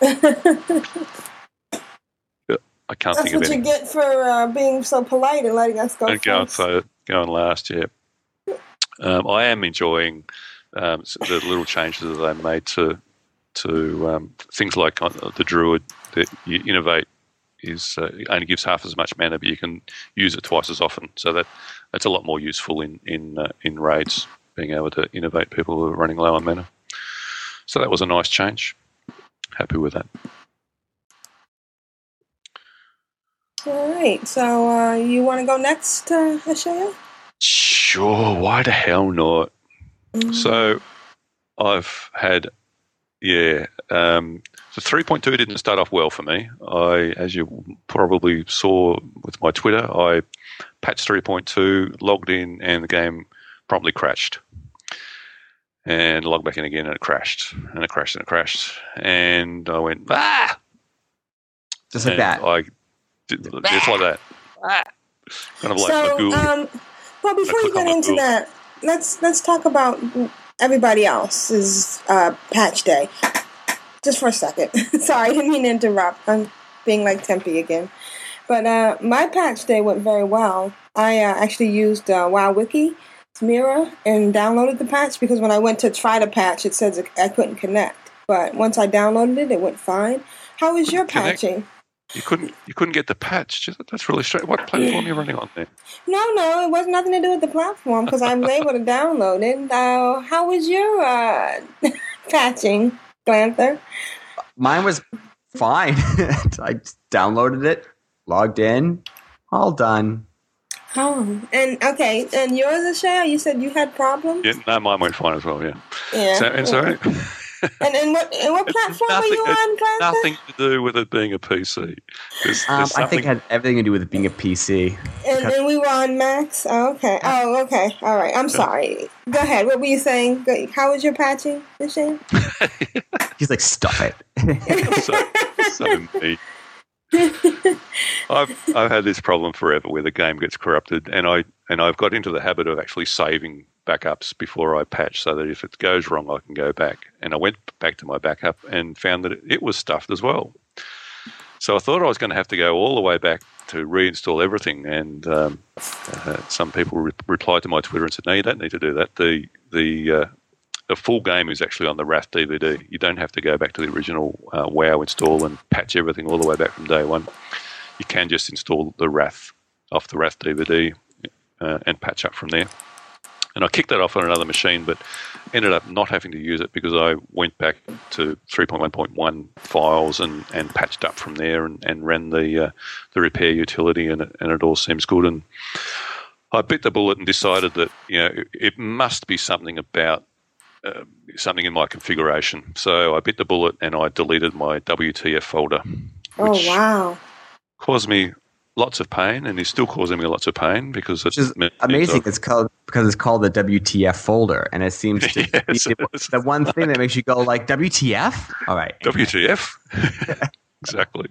I can't That's think of what you get for uh, being so polite and letting us go And go first. so going last, yeah. Um, I am enjoying um, the little changes that they made to to um, things like uh, the druid that you innervate is uh, only gives half as much mana, but you can use it twice as often. So that that's a lot more useful in in uh, in raids, being able to innervate people who are running low on mana. So that was a nice change. Happy with that. All right. So uh, you want to go next, uh, Ashayo? Sure, why the hell not? Mm. So I've had, yeah, um, so 3.2 didn't start off well for me. I, as you probably saw with my Twitter, I patched 3.2, logged in, and the game promptly crashed. And logged back in again, and it crashed, and it crashed, and it crashed, and I went ah, Just like and that. I did, just like that, ah. kind of like so, um, well, before you get into Magoo. that, let's let's talk about everybody else's uh, patch day. Just for a second. Sorry, I didn't mean to interrupt. I'm being like Tempe again. But uh, my patch day went very well. I uh, actually used uh, WowWiki Mira and downloaded the patch because when I went to try the patch, it says I couldn't connect. But once I downloaded it, it went fine. How is your Connect? patching? You couldn't you couldn't get the patch. That's really strange. What platform are you running on there? No, no, it was nothing to do with the platform because I was able to download it. Uh, how was your uh, patching, Glanthur? Mine was fine. I downloaded it, logged in, all done. Oh, and okay, and yours, Ashayo, you said you had problems. Yeah, no, mine went fine as well. Yeah. Yeah. So, and so and, and what and what platform were nothing, you on, it's Glanthur? nothing to do with it being a PC. There's, Um, there's I think it had everything to do with it being a PC. And, and we were on Macs. Oh, okay. Oh, okay. All right. I'm sorry. Go ahead. What were you saying? How was your patching, Ashayo? He's like, stuff it. so, so me. I've I've had this problem forever where the game gets corrupted, and I and I've got into the habit of actually saving backups before I patch, so that if it goes wrong, I can go back. And I went back to my backup and found that it, was stuffed as well. So I thought I was going to have to go all the way back to reinstall everything. And um, uh, some people re- replied to my Twitter and said, "No, you don't need to do that. The the uh, the full game is actually on the Wrath DVD. You don't have to go back to the original uh, WoW install and patch everything all the way back from day one. You can just install the Wrath off the Wrath DVD uh, and patch up from there. And I kicked that off on another machine, but ended up not having to use it because I went back to 3.1.1 files and, and patched up from there and, and ran the uh, the repair utility, and it, and it all seems good. And I bit the bullet and decided that you know it, it must be something about uh, something in my configuration. So I bit the bullet and I deleted my WTF folder, Oh which wow. caused me lots of pain and is still causing me lots of pain because it is means amazing. I've- It's called because it's called the WTF folder, and it seems to Yes, be it is. the one thing that makes you go like WTF. All right, WTF? exactly.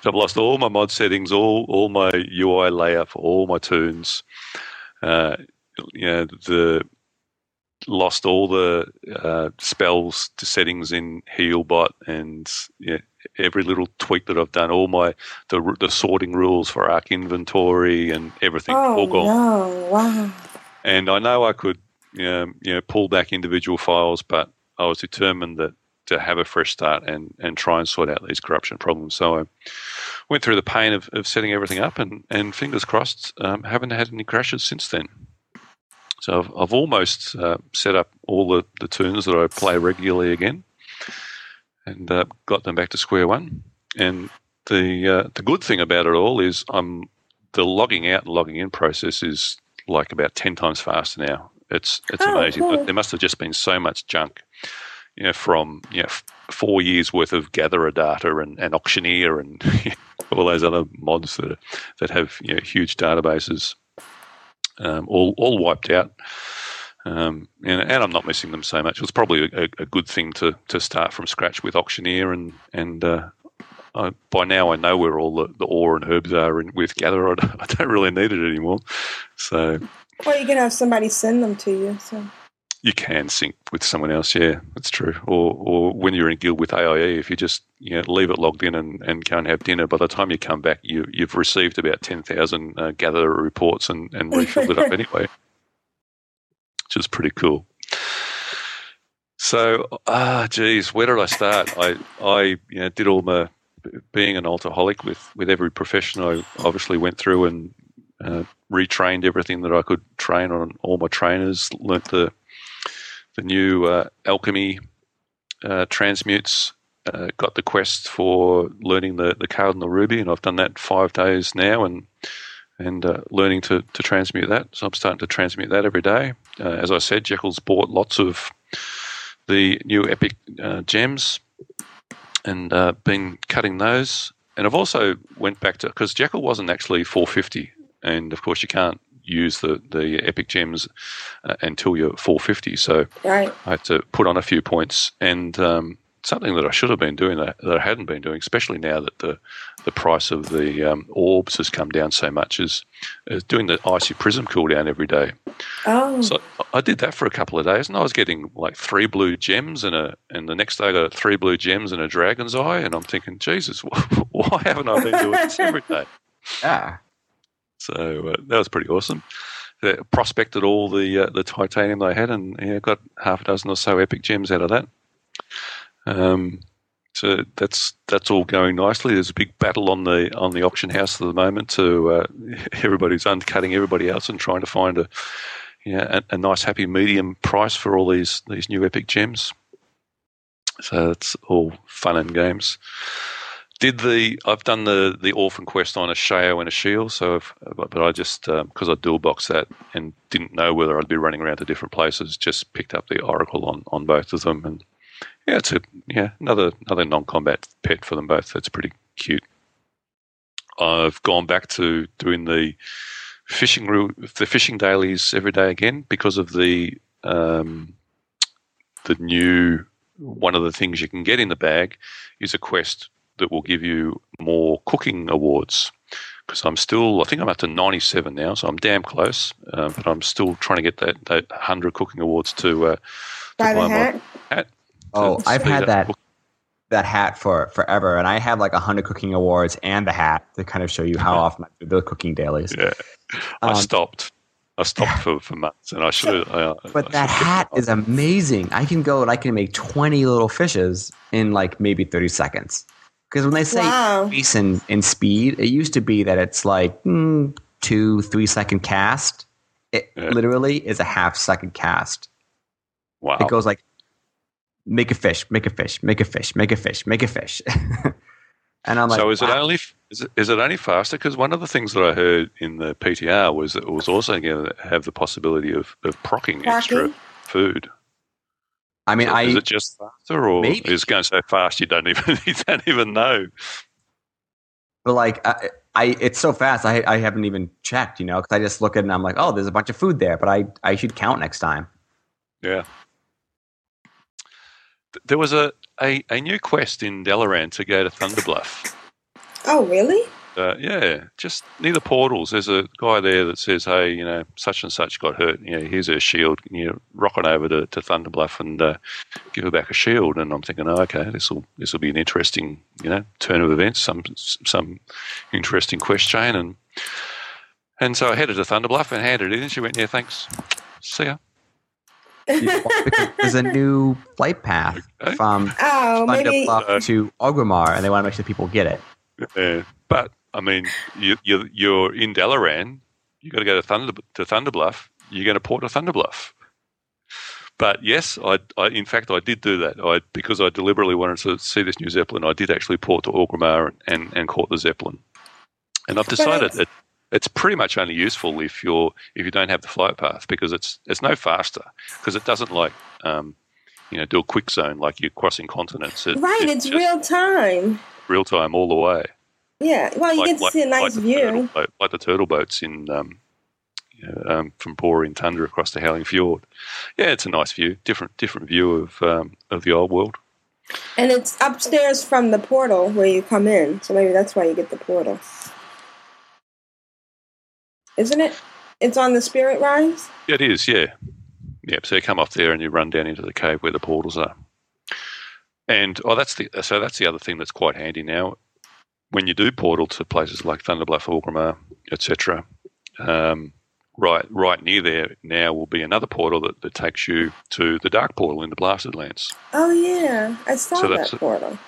So I've lost all my mod settings, all all my UI layout for all my toons. Uh, you know, the lost all the uh, spells to settings in Healbot and yeah, every little tweak that I've done, all my the the sorting rules for ArkInventory and everything, Oh all gone. no! Wow. And I know I could, you know, you know, pull back individual files, but I was determined that to have a fresh start and, and try and sort out these corruption problems. So I went through the pain of, of setting everything up, and, and fingers crossed, um, haven't had any crashes since then. So I've, I've almost uh, set up all the, the toons that I play regularly again, and uh, got them back to square one. And the uh, the good thing about it all is I'm the logging out and logging in process is like about ten times faster now. It's it's Oh, amazing. cool. There must have just been so much junk, you know, from you know f- four years worth of gatherer data and, and auctioneer and all those other mods that are, that have you know huge databases, um, all all wiped out. Um, and, and I'm not missing them so much. It's probably a, a good thing to, to start from scratch with auctioneer and and uh, I, by now I know where all the, the ore and herbs are in, with Gather. I don't, really need it anymore. So Or you can have somebody send them to you. So you can sync with someone else. Yeah, that's true. Or or when you're in guild with AIE, if you just you know, leave it logged in and, and go and have dinner, by the time you come back, you you've received about ten thousand uh, Gather reports and and refilled it up anyway, which is pretty cool. So, ah, geez, where did I start? I, I, you know, did all my being an altaholic with with every profession. I obviously went through and uh, retrained everything that I could train on all my trainers. Learnt the the new uh, alchemy uh, transmutes. Uh, got the quest for learning the the cardinal ruby, and I've done that five days now, and and uh, learning to to transmute that. So I'm starting to transmute that every day. Uh, as I said, Jekyll's bought lots of the new epic uh, gems and been cutting those. And I've also went back to because Jekyll wasn't actually 450, and of course you can't use the the epic gems uh, until you're 450. So right. I had to put on a few points and. Um, Something that I should have been doing that, that I hadn't been doing, especially now that the the price of the um, orbs has come down so much, is, is doing the icy prism cooldown every day. Oh. So I did that for a couple of days, and I was getting like three blue gems, and a and the next day I got three blue gems and a dragon's eye, and I'm thinking, Jesus, why haven't I been doing this every day? Yeah. So uh, that was pretty awesome. Uh, prospected all the uh, the titanium they had, and yeah, got half a dozen or so epic gems out of that. Um, so that's that's all going nicely. There's a big battle on the on the auction house at the moment. To uh, everybody's undercutting everybody else and trying to find a yeah a, a nice happy medium price for all these these new epic gems. So it's all fun and games. Did the I've done the the orphan quest on a Shao and a Shield, so I've, but I just because I dual boxed that and didn't know whether I'd be running around to different places, just picked up the Oracle on, on both of them, and yeah, it's a yeah another another non combat pet for them both. That's pretty cute. I've gone back to doing the fishing the fishing dailies every day again because of the um, the new one of the things you can get in the bag is a quest that will give you more cooking awards. Because I'm still, I think I'm up to 97 now, so I'm damn close. Uh, but I'm still trying to get that, that 100 cooking awards to, uh, to buy my hat. hat. Oh, I've had that cook- that hat for forever, and I have like a hundred cooking awards and the hat to kind of show you how often I do the cooking dailies. Yeah, I Um, stopped. I stopped for, for months, and I should. Uh, But that hat is amazing. I can go and I can make 20 little fishes in like maybe 30 seconds. Because when they say Wow. increase in, in speed, it used to be that it's like mm, two, three second cast. It Yeah. literally is a half second cast. wow. It goes like make a fish, make a fish, make a fish, make a fish, make a fish. and I'm like, so is it wow. only is it, is it only faster? Because one of the things that I heard in the PTR was that it was also going to have the possibility of of procking extra food. I mean, So I is it just faster, or Maybe. is it going so fast you don't even you don't even know? But like, I, I it's so fast. I I haven't even checked, you know, because I just look at it and I'm like, oh, there's a bunch of food there, but I I should count next time. Yeah. There was a, a, a new quest in Dalaran to go to Thunderbluff. Oh, really? Uh, yeah, just near the portals. There's a guy there that says, "Hey, you know, such and such got hurt. You know, here's her shield. You know, rock on over to, to Thunderbluff and uh, give her back a shield." And I'm thinking, oh, okay, this will this will be an interesting, you know, turn of events. Some some interesting quest chain. And and so I headed to Thunderbluff and handed it in. And she went, "Yeah, thanks. See ya." there's a new flight path Okay. from Oh, maybe. Thunderbluff to Orgrimmar, and they want to make sure people get it. Yeah, but I mean, you, you, you're in Dalaran. You've got to go to Thunder to Thunderbluff. You're going to port to Thunderbluff. But yes, I, I in fact I did do that. I because I deliberately wanted to see this new Zeppelin. I did actually port to Orgrimmar and, and, and caught the Zeppelin. And I've decided it's- that it's pretty much only useful if you're if you don't have the flight path because it's it's no faster because it doesn't like um, you know do a quick zone like you're crossing continents. It, Right, it's just real time. real time all the way Yeah. Well, you get to see a nice the view. Boat, like the turtle boats in um, um, from Borean Tundra across the Howling Fjord. Yeah, it's a nice view, different different view of um, of the old world. And it's upstairs from the portal where you come in. So maybe that's why you get the portal. Isn't it? It's on the Spirit Rise? Yeah, it is. Yeah, yeah. So you come off there and you run down into the cave where the portals are. And oh, that's the so that's the other thing that's quite handy now. When you do portal to places like Thunderbluff, Orgrimmar, etc., um, right right near there now will be another portal that, that takes you to the Dark Portal in the Blasted Lands. Oh, yeah. I saw So that portal.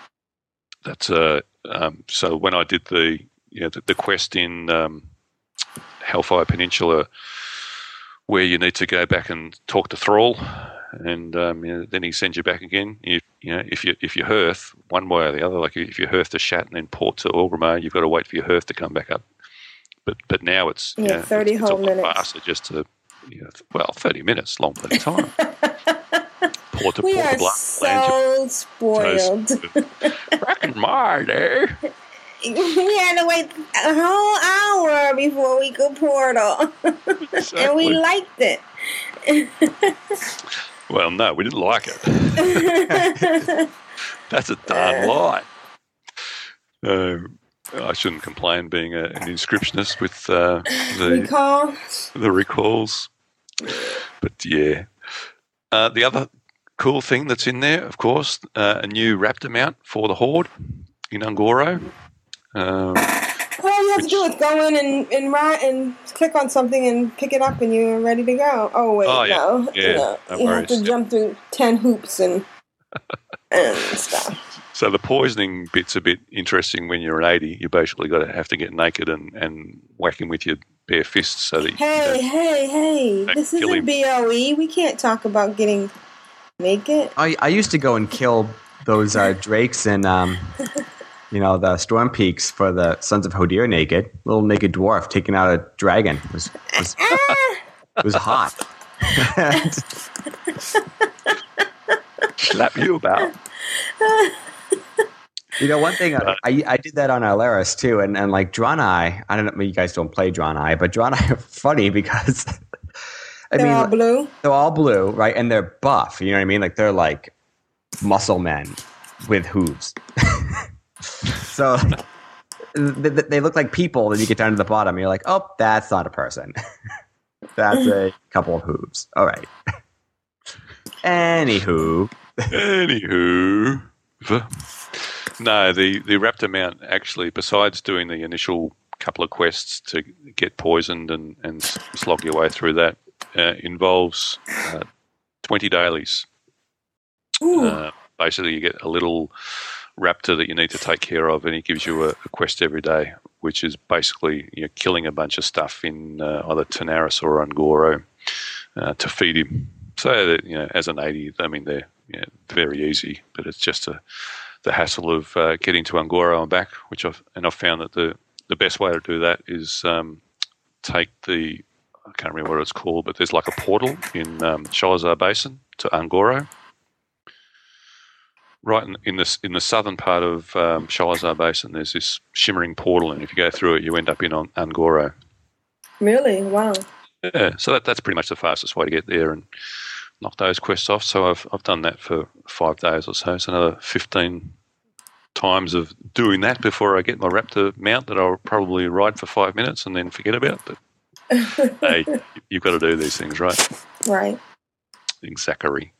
that's uh um, so when I did the you know the, the quest in um, Hellfire Peninsula, where you need to go back and talk to Thrall, and um, you know, then he sends you back again. You, you know, if you if you hearth one way or the other, like if you hearth to Shat and then port to Orgrimmar, you've got to wait for your hearth to come back up. But but now it's you Yeah, know, 30 it's, it's whole lot minutes. faster just to you know, well thirty minutes, long plenty of time. port to We port are to Blast Lands. spoiled. Back in my day. we had to wait a whole hour before we could portal. and we liked it. Well, no, we didn't like it. That's a darn lie. Um, I shouldn't complain being a, an inscriptionist with uh, the Recall? the recalls, but yeah. Uh, the other cool thing that's in there, of course, uh, a new Raptor mount for the Horde in Ungoro. Um, All you have to do is go in and and, write and click on something and pick it up, and you're ready to go. Oh wait, Oh, yeah. no, Yeah, no. no you have to worries. jump through ten hoops and and stuff. so the poisoning bit's a bit interesting when you're an 80. You basically got to have to get naked and, and whack him with your bare fists so that you Hey, don't hey, hey! This isn't BOE. We can't talk about getting naked. I, I used to go and kill those uh, drakes and um, you know the storm peaks for the Sons of Hodir naked. Little naked dwarf taking out a dragon it was was, it was hot. slap you about. you know, one thing I, I, I did that on Alaris too, and, and like Draenei, I don't know, you guys don't play Draenei, but Draenei are funny because I They're mean, all blue. they're all blue, right? And they're buff. You know what I mean? Like they're like muscle men with hooves. so like, they, they look like people. Then you get down to the bottom, and you're like, oh, that's not a person. that's a couple of hooves. All right. Anywho, Anywho, no, the the raptor mount actually, besides doing the initial couple of quests to get poisoned and and slog your way through that, uh, involves uh, twenty dailies. Ooh, Uh, basically, you get a little raptor that you need to take care of, and he gives you a, a quest every day, which is basically you know, killing a bunch of stuff in uh, either Tanaris or Ungoro uh, to feed him. So that you know, as an eighty, I mean they're you know, very easy, but it's just a, the hassle of uh, getting to Ungoro and back. Which I've and I've found that the the best way to do that is um, take the I can't remember what it's called, but there's like a portal in um, Basin to Ungoro right in, in the in the southern part of um, Sholazar Basin, there's this shimmering portal, and if you go through it, you end up in on Ungoro. really? Wow. Yeah, so that, that's pretty much the fastest way to get there and knock those quests off. So I've I've done that for five days or so. It's another 15, times of doing that before I get my Raptor mount that I'll probably ride for five minutes and then forget about. But hey, you've got to do these things, right? Right. Exactly.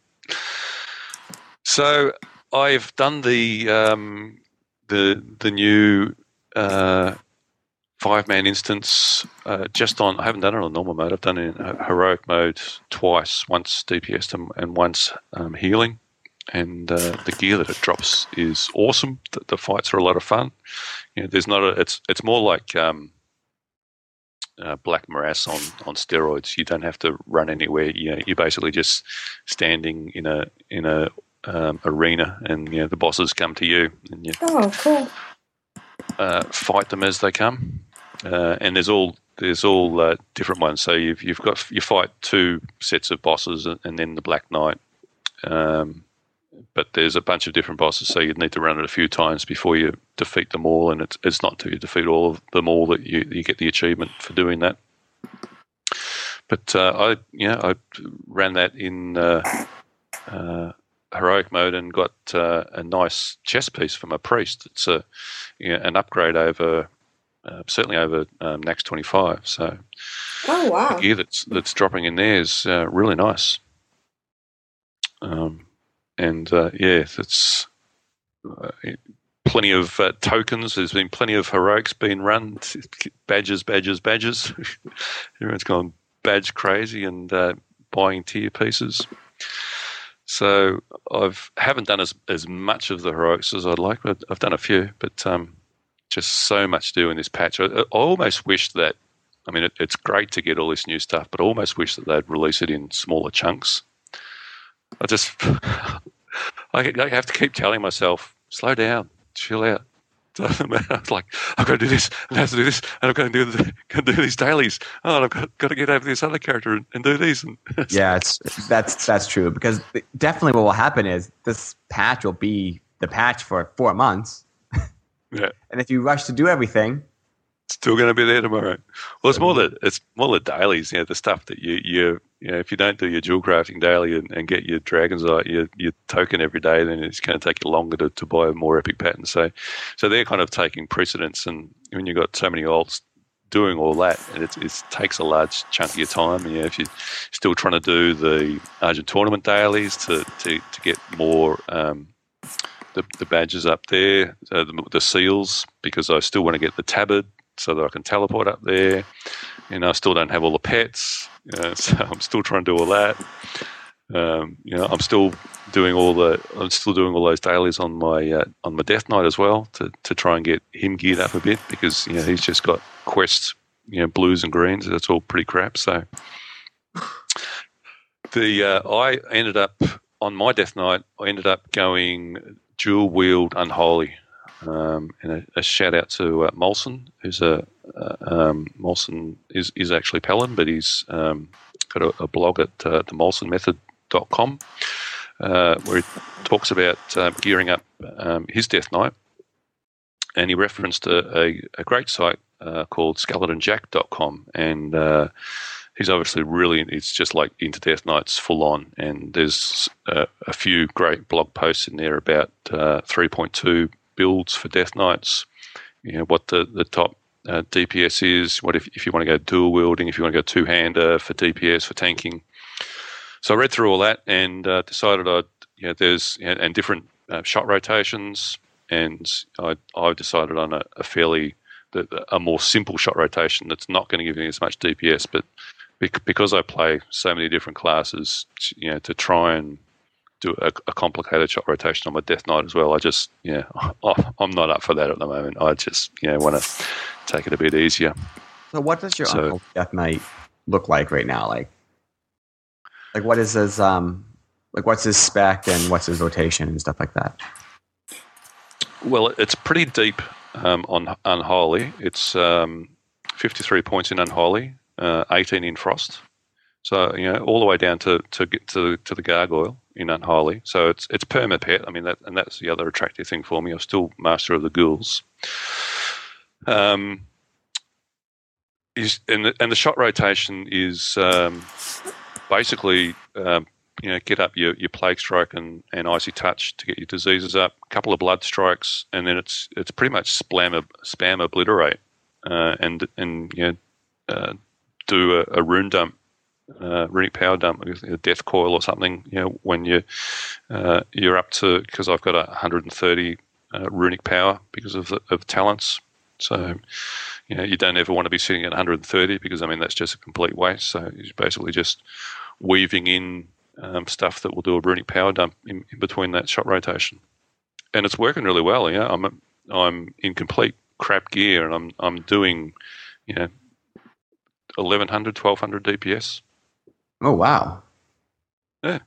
So I've done the um, the the new uh, five man instance uh, just on. I haven't done it on normal mode. I've done it in heroic mode twice. Once DPS and, and once um, healing. And uh, the gear that it drops is awesome. The, the, fights are a lot of fun. You know, there's not a. It's it's more like um, uh, Black Morass on, on steroids. You don't have to run anywhere. You know, you're basically just standing in a in a um, arena, and you know the bosses come to you, and you Oh, cool. uh, fight them as they come. Uh, and there's all there's all uh, different ones. So you've you've got you fight two sets of bosses, and, and then the Black Knight. Um, but there's a bunch of different bosses, so you'd need to run it a few times before you defeat them all. And it's it's not until you defeat all of them all that you you get the achievement for doing that. But uh, I yeah I ran that in uh, uh, heroic mode and got uh, a nice chess piece from a priest. It's a you know, an upgrade over uh, certainly over um, Nax 25. So Oh, wow. the gear that's that's dropping in there is uh, really nice. Um, and uh, yeah, it's uh, plenty of uh, tokens. There's been plenty of heroics being run, badges, badges, badges. Everyone's gone badge crazy and uh, buying tier pieces. So I've haven't done as as much of the heroics as I'd like. But I've done a few, but um, just so much to do in this patch. I, I almost wish that. I mean, it, it's great to get all this new stuff, but I almost wish that they'd release it in smaller chunks. I just, I, I have to keep telling myself, slow down, chill out. Doesn't matter. It's like I've got to do this, and I have to do this, and I've got to do the, got to do these dailies. Oh, and I've got, got to get over this other character and, and do these. And yeah, it's that's that's true because definitely what will happen is this patch will be the patch for four months, yeah, and if you rush to do everything, it's still going to be there tomorrow. Well, it's more the it's more the dailies, you know, the stuff that you you you know, if you don't do your jewel crafting daily and, and get your dragon's eye, your your token every day, then it's going to take you longer to, to buy more epic pattern. So, so they're kind of taking precedence, and when you've got so many alts doing all that, and it, it takes a large chunk of your time. You know, if you're still trying to do the Argent tournament dailies to to, to get more. Um, the, the badges up there, uh, the, the seals, because I still want to get the tabard so that I can teleport up there. And I still don't have all the pets, you know, so I'm still trying to do all that. Um, you know, I'm still doing all the, I'm still doing all those dailies on my uh, on my Death Knight as well to, to try and get him geared up a bit because you know he's just got quests, you know, blues and greens. That's all pretty crap. So the uh, I ended up on my Death Knight. I ended up going dual wield unholy. Um, and a, a, shout out to uh, Molson, who's a uh, um, Molson is, is actually Pelin, but he's um, got a, a, blog at uh, themolsonmethod.com uh, where he talks about uh, gearing up um, his Death Knight. And he referenced a, a, a great site uh, called skeletonjack.com. And uh, he's obviously really, it's just like into Death Knights full on. And there's a few great blog posts in there about 3.2 builds for Death Knights. You know what the the top uh, DPS is. What if if you want to go dual wielding? If you want to go two hander for DPS for tanking. So I read through all that and uh, decided I'd you know there's and, and different uh, shot rotations, and I I decided on a, a fairly a more simple shot rotation that's not going to give me as much DPS, but because I play so many different classes, you know, to try and do a, a, complicated shot rotation on my Death Knight as well. I just, yeah, oh, I'm not up for that at the moment. I just, you know, want to take it a bit easier. So, what does your so, Uncle Death Knight look like right now? Like, like what is his, um, like what's his spec and what's his rotation and stuff like that? Well, it's pretty deep um, on Unholy. It's um, 53 points in Unholy, uh, 18 in Frost. So you know, all the way down to to get to to the gargoyle in Unholy. So it's it's perma pet. I mean that, and that's the other attractive thing for me. I'm still master of the ghouls. Um, is and the, and the shot rotation is um, basically um, you know, get up your, your plague strike and, and icy touch to get your diseases up. A couple of blood strikes, and then it's it's pretty much spam spam obliterate, uh, and and you know, uh, do a, a rune dump, uh, runic power dump, a death coil or something. You know, when you uh, you're up to because I've got a 130 uh, runic power because of the, of talents. So, you know, you don't ever want to be sitting at 130 because I mean that's just a complete waste. So you're basically just weaving in um, stuff that will do a runic power dump in, in, between that shot rotation, and it's working really well. Yeah, I'm I'm in complete crap gear, and I'm I'm doing, you know, 1100, 1200 DPS. Oh wow! Yeah,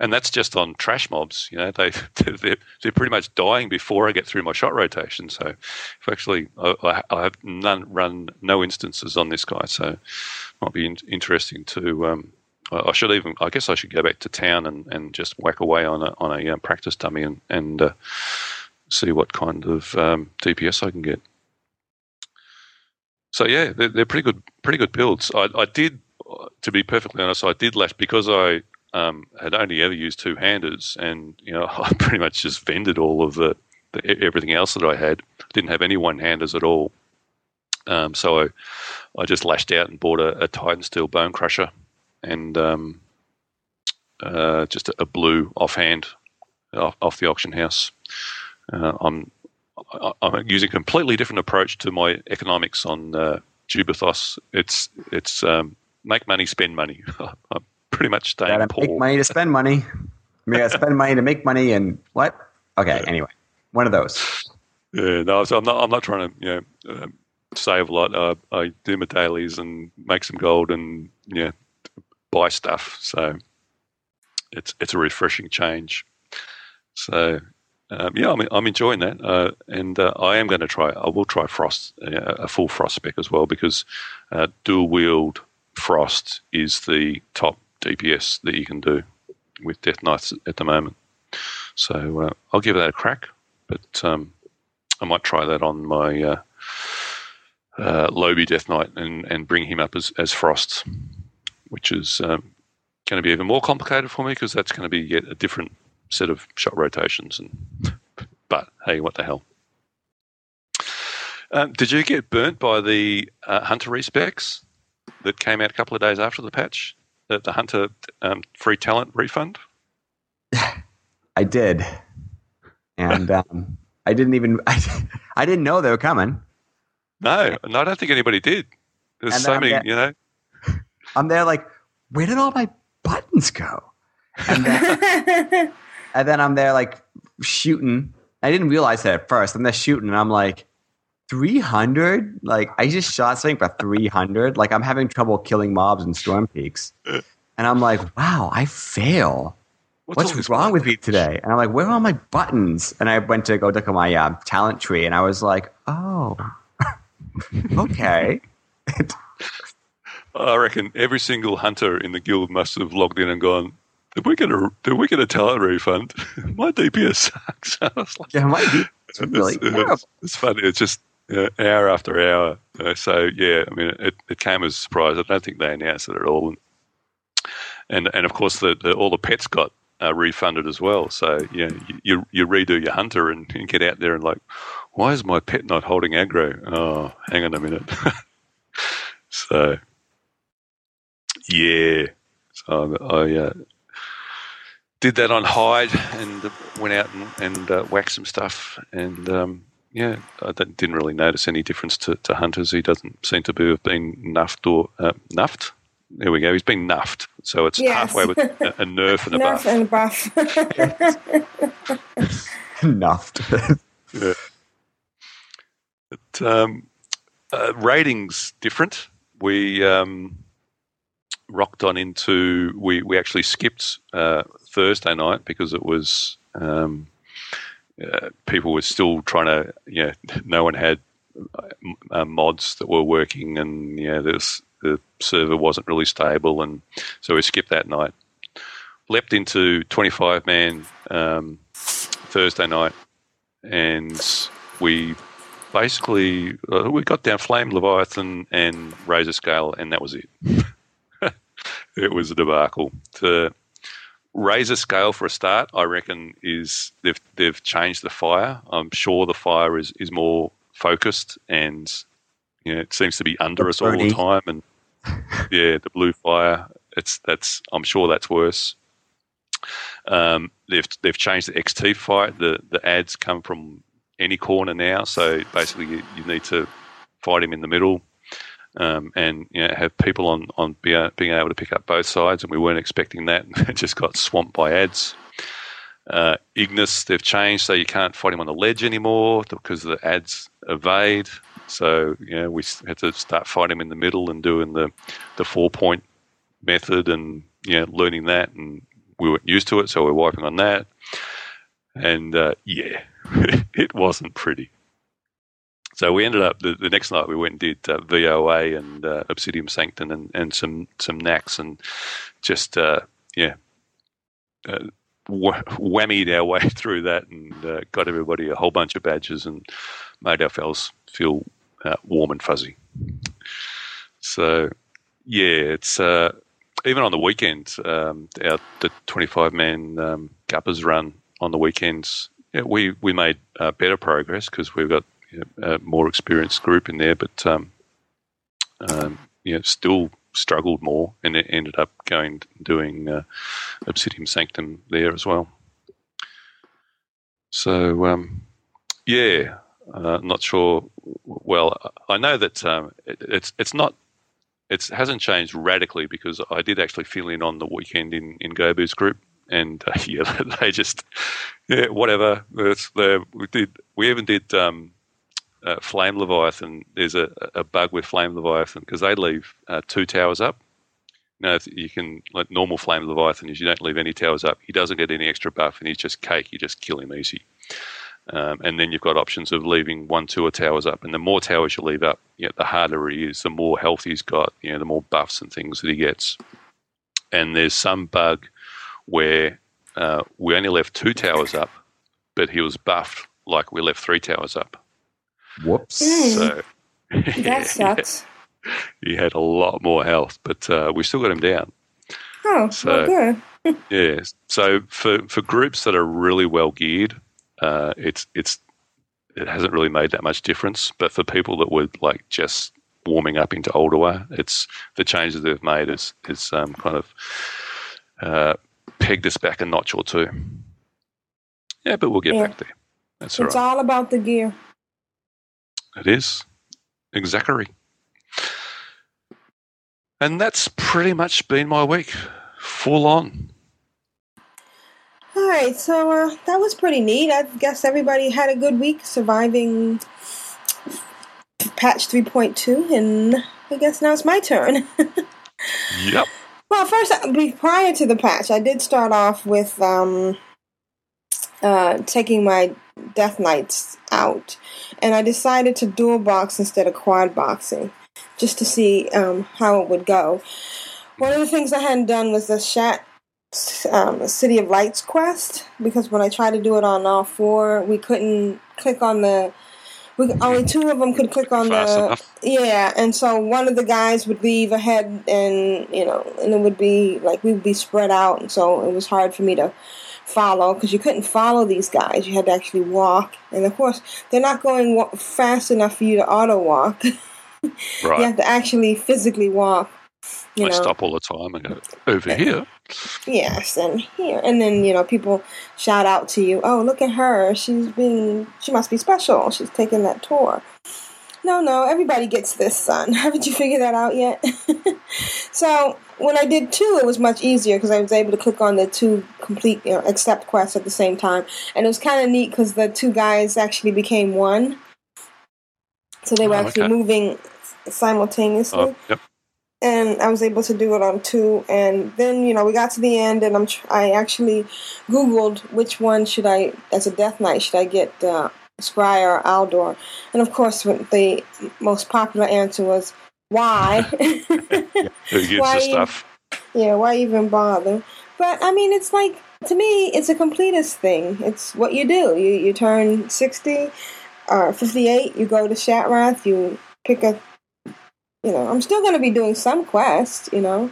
and that's just on trash mobs. You know, they they're, they're pretty much dying before I get through my shot rotation. So, if actually I, I have none run no instances on this guy, so might be in, interesting to um, I should even. I guess I should go back to town and, and just whack away on a on a um, practice dummy and and uh, see what kind of um, DPS I can get. So yeah, they're, they're, pretty good. Pretty good builds. I, I did, to be perfectly honest, I did lash because I um, had only ever used two handers, and you know I pretty much just vended all of the, the everything else that I had. Didn't have any one handers at all. Um, so I, I just lashed out and bought a, a Titan Steel Bone Crusher and um, uh, just a, a, blue offhand off, off the auction house. Uh, I'm I'm using a completely different approach to my economics on uh, Jubei'Thos. It's it's um, make money, spend money. I'm pretty much staying gotta poor. Make money to spend money. You gotta spend money to make money, and what? Okay, yeah. anyway, one of those. Yeah, no, so I'm not. I'm not trying to, you know, um, save a lot. Uh, I do my dailies and make some gold, and yeah, buy stuff. So it's it's a refreshing change. So um, yeah, I'm, I'm enjoying that, uh, and uh, I am going to try. I will try Frost, uh, a full Frost spec as well, because uh, dual wield Frost is the top DPS that you can do with Death Knights at the moment. So uh, I'll give that a crack, but um, I might try that on my uh, uh, Death Knight and, and bring him up as, as Frost which is um, going to be even more complicated for me because that's going to be yet a different set of shot rotations. And but hey, what the hell? Um, did you get burnt by the uh, Hunter respecs that came out a couple of days after the patch? The, the Hunter um, free talent refund. I did, and um, I didn't even I, I didn't know they were coming. No, no, I don't think anybody did. There's and so many, you know. I'm there like, where did all my buttons go? And then, and then I'm there like shooting. I didn't realize that at first. I'm there shooting and I'm like, 300? Like, I just shot something for 300. Like, I'm having trouble killing mobs in Storm Peaks. And I'm like, wow, I fail. What's, What's wrong with me today? And I'm like, where are all my buttons? And I went to go look at my uh, talent tree and I was like, oh, okay. I reckon every single hunter in the guild must have logged in and gone, did we get a did we get a talent refund? my DPS sucks. I was like, yeah, my DPS really it's, it's, funny. It's just you know, hour after hour. Uh, so yeah, I mean, it, it came as a surprise. I don't think they announced it at all. And and, and of course, the, the, all the pets got uh, refunded as well. So yeah, you, you, you redo your hunter and you get out there and like, why is my pet not holding aggro? Oh, hang on a minute. so yeah. So I uh, did that on Hyde and went out and, and uh, whacked some stuff. And um, yeah, I didn't really notice any difference to, to Hunters. He doesn't seem to be have been nuffed or uh, nuffed. There we go. He's been nuffed. So it's yes. halfway with a, a nerf and a nerf buff. and a buff. nuffed. yeah. But, um, uh, ratings different. We um, rocked on into we we actually skipped uh, Thursday night because it was um, uh, people were still trying to yeah no one had uh, mods that were working and yeah this the server wasn't really stable and so we skipped that night leapt into 25 man um, Thursday night and we basically uh, we got down flame leviathan and razor scale and that was it it was a debacle. To razor scale for a start, I reckon is they've they've changed the fire. I'm sure the fire is is more focused and you know, it seems to be under us all the time. And yeah, the blue fire. It's that's I'm sure that's worse. Um, they've they've changed the XT fight. The the adds come from any corner now, so basically you, you need to fight him in the middle. Um, and you know, have people on on be, being able to pick up both sides, and we weren't expecting that. It just got swamped by adds. Uh, Ignis, they've changed so you can't fight him on the ledge anymore because the adds evade. So you know we had to start fighting him in the middle and doing the the four point method and you know learning that, and we weren't used to it, so we're wiping on that. And uh, yeah, it wasn't pretty. So we ended up the, the next night we went and did uh, VOA and uh, Obsidian Sanctum and, and some some Naxx and just uh, yeah uh, wh- whammied our way through that and uh, got everybody a whole bunch of badges and made our fellas feel uh, warm and fuzzy. So yeah, it's uh, even on the weekends. Um, our the twenty five man um, Gappers run on the weekends. Yeah, we we made uh, better progress because we've got you know, a more experienced group in there, but um, um, still struggled more, and it ended up going doing uh, Obsidian Sanctum there as well. So um, yeah, uh, not sure. Well, I know that um, it, it's it's not it hasn't changed radically because I did actually fill in on the weekend in in Gobu's group, and uh, yeah, they just yeah whatever. It's we did we even did um, uh, Flame Leviathan. There's a, a bug with Flame Leviathan because they leave uh, two towers up. No, you can like normal Flame Leviathan is you don't leave any towers up. He doesn't get any extra buff, and he's just cake. You just kill him easy. Um, and then you've got options of leaving one, two, or towers up. And the more towers you leave up, the harder he is, the more health he's got, you know, the more buffs and things that he gets. And there's some bug where uh, we only left two towers up, but he was buffed like we left three towers up. Whoops. Mm. So That sucks. he had a lot more health, but uh, we still got him down. Oh, So- good. Yeah. So for for groups that are really well geared, uh, it's it's it hasn't really made that much difference. But for people that were like just warming up into Ulduar, it's the changes they've made is is um, kind of uh, pegged us back a notch or two. Yeah, but we'll get Yeah. back there. That's all It's right. all about the gear. It is exactly. And that's pretty much been my week, full on. All right, so uh, that was pretty neat. I guess everybody had a good week surviving patch 3.2, and I guess now it's my turn. Yep. well, first, uh, prior to the patch, I did start off with um, uh, taking my Death Knights out, and I decided to dual box instead of quad boxing, just to see um, how it would go. One of the things I hadn't done was the Shat um, City of Lights quest because when I tried to do it on all four, we couldn't click on the. We, only two of them could click on Fast the. enough. Yeah, and so one of the guys would leave ahead, and you know, and it would be like we would be spread out, and so it was hard for me to follow because you couldn't follow these guys. You had to actually walk, and of course, they're not going fast enough for you to auto walk. you have to actually physically walk. You I know, stop all the time and go, over eh, here. Yes, and here, and then you know people shout out to you. Oh, look at her! She's being, she must be special. She's taking that tour. No, no, everybody gets this, son. Haven't you figured that out yet? so when I did two, it was much easier because I was able to click on the two complete, you know, accept quests at the same time, and it was kind of neat because the two guys actually became one. So they were Oh, actually okay. moving simultaneously Oh, yep. and I was able to do it on two. And then you know we got to the end, and I'm tr- I actually Googled which one should I as a Death Knight should I get uh, Scry or Aldor, and of course the most popular answer was why. Who gives Why the stuff? yeah, why even bother? But I mean, it's like to me, it's a completist thing. It's what you do. You you turn sixty or fifty eight. You go to Shattrath. You pick a. You know, I'm still going to be doing some quests. You know,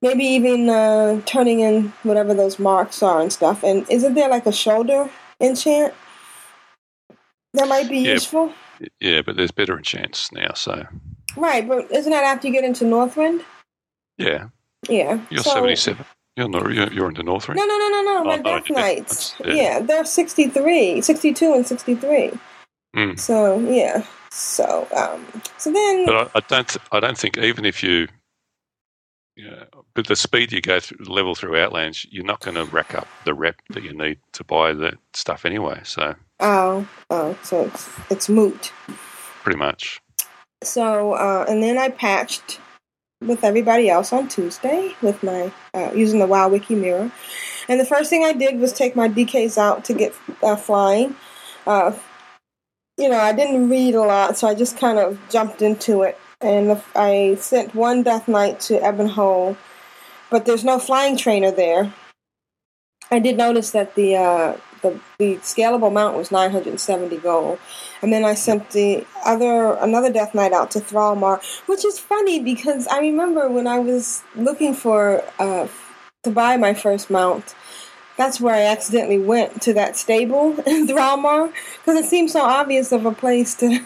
maybe even uh, turning in whatever those marks are and stuff. And isn't there like a shoulder enchant that might be Yeah. useful? Yeah, but there's better enchants now, so Right, but isn't that after you get into Northrend? yeah. Yeah. You're so- 77. You're, not, you're, you're into Northrend? No, no, no, no, no. Oh, My oh, Death Knights. Yeah. yeah. they're 63, 62 and 63. Mm. So, yeah. So, um, so then, But I, I don't. Th- I don't think even if you, yeah, but the speed you go through level through Outlands, you're not going to rack up the rep that you need to buy the stuff anyway. So oh, oh, so it's, it's moot. pretty much, So, uh, and then I patched with everybody else on Tuesday with my uh, using the WoW Wiki mirror. And the first thing I did was take my DKs out to get uh, flying. Uh, you know, I didn't read a lot, so I just kind of jumped into it. And I sent one Death Knight to Ebon Hold, but there's no flying trainer there. I did notice that the uh, the the scalable mount was 970 gold, and then I sent the other another Death Knight out to Thrallmar, which is funny because I remember when I was looking for uh, to buy my first mount. That's where I accidentally went to that stable in Thrallmar because it seemed so obvious of a place to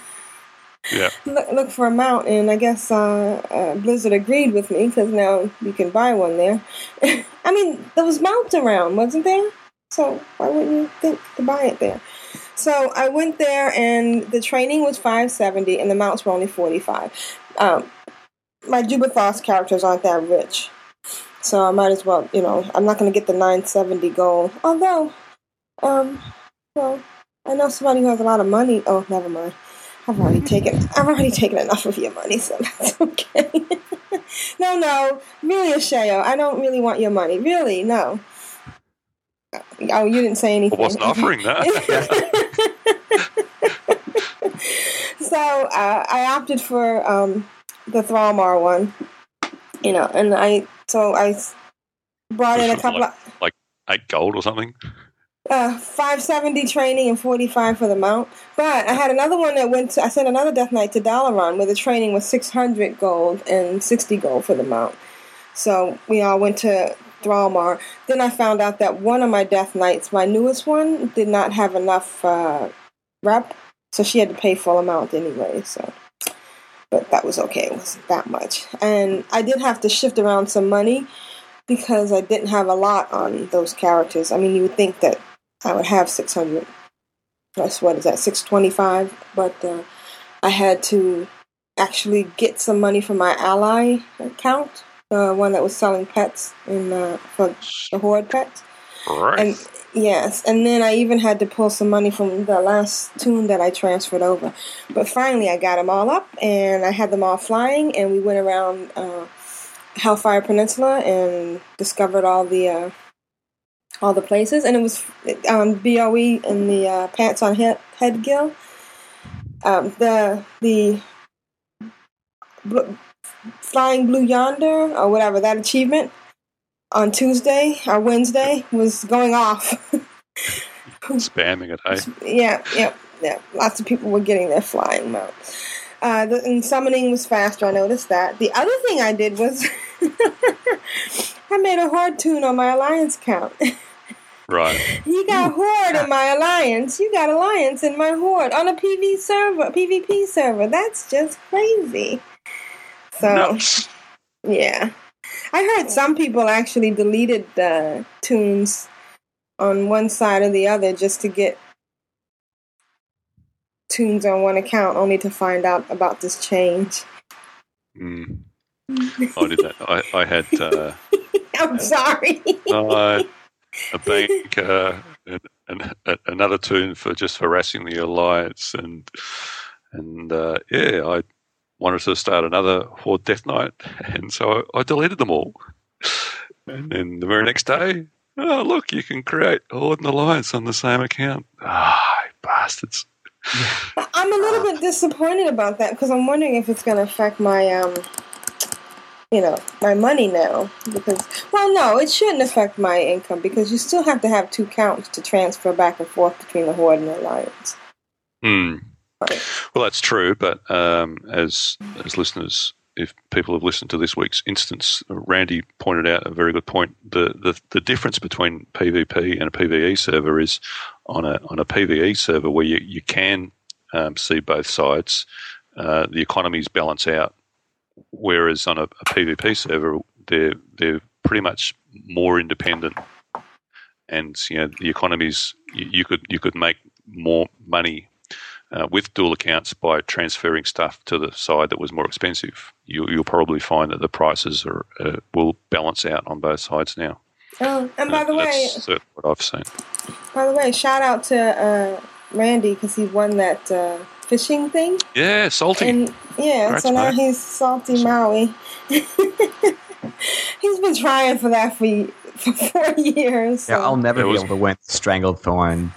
yeah. look, look for a mount, and I guess uh, uh, Blizzard agreed with me because now you can buy one there. I mean, there was mounts around, wasn't there? So why wouldn't you think to buy it there? So I went there, and the training was five seventy, and the mounts were only forty five. Um, my Jubei'Thos characters aren't that rich, so I might as well, you know, I'm not going to get the nine seventy gold. Although, um, well, I know somebody who has a lot of money. Oh, never mind. I've already taken I've already taken enough of your money, so that's okay. no, no, really, Ashayo, I don't really want your money. Really, no. Oh, you didn't say anything. I wasn't offering that. so uh, I opted for um, the Thrallmar one, you know, and I so I brought in a couple like- of like eight gold or something. uh, 570 training and 45 for the mount. But I had another one that went to, I sent another Death Knight to Dalaran where the training was 600 gold and 60 gold for the mount. So we all went to Thrallmar. Then I found out that one of my Death Knights, my newest one, did not have enough uh, rep. So she had to pay full amount anyway. So, but that was okay. It wasn't that much. And I did have to shift around some money because I didn't have a lot on those characters. I mean, you would think that I would have 600. That's what is that, 625? But uh, I had to actually get some money from my ally account, the one that was selling pets in uh, for the Horde pets. Right. And yes, and then I even had to pull some money from the last toon that I transferred over. But finally, I got them all up, and I had them all flying, and we went around uh, Hellfire Peninsula and discovered all the uh, all the places, and it was um, Boe and the uh, Pants on Head, head Gill. Um, the the Flying Blue Yonder or whatever that achievement on Tuesday or Wednesday was going off. Spamming it, hey? yeah, yeah, yeah. Lots of people were getting their flying mount. Uh, the, and summoning was faster. I noticed that. The other thing I did was I made a horde toon on my alliance count. Right. you got horde in my alliance. You got alliance in my horde on a PV server, PvP server. That's just crazy. So. Nuts. Yeah. I heard some people actually deleted the toons on one side or the other just to get toons on one account only to find out about this change. Mm. I did that. I, I had uh, I'm sorry. uh, a bank, uh, and, and a- another toon for just harassing the alliance, and and uh, yeah, I wanted to start another Horde Death Knight, and so I, I deleted them all. And then the very next day, oh look, you can create Horde and Alliance on the same account. Ah, bastards! I'm a little bit disappointed about that because I'm wondering if it's going to affect my um you know, my money now because well no, it shouldn't affect my income because you still have to have two counts to transfer back and forth between the Horde and the Alliance. Hmm. Well, that's true, but um, as as listeners if people have listened to this week's instance, Randy pointed out a very good point. The the, the difference between PvP and a PvE server is on a on a PvE server where you you can um, see both sides, uh, the economies balance out. Whereas on a, a PvP server, they're they're pretty much more independent, and you know the economies you, you could you could make more money uh, with dual accounts by transferring stuff to the side that was more expensive. You, will probably find that the prices are uh, will balance out on both sides now. Oh, and by Uh, the way, that's what I've seen. by the way, shout out to uh, Randy because he won that uh, fishing thing. Yeah, salty. And yeah, Congrats, so now mate. he's salty Maui. he's been trying for that for for four years. So. Yeah, I'll never It be able to win Stranglethorn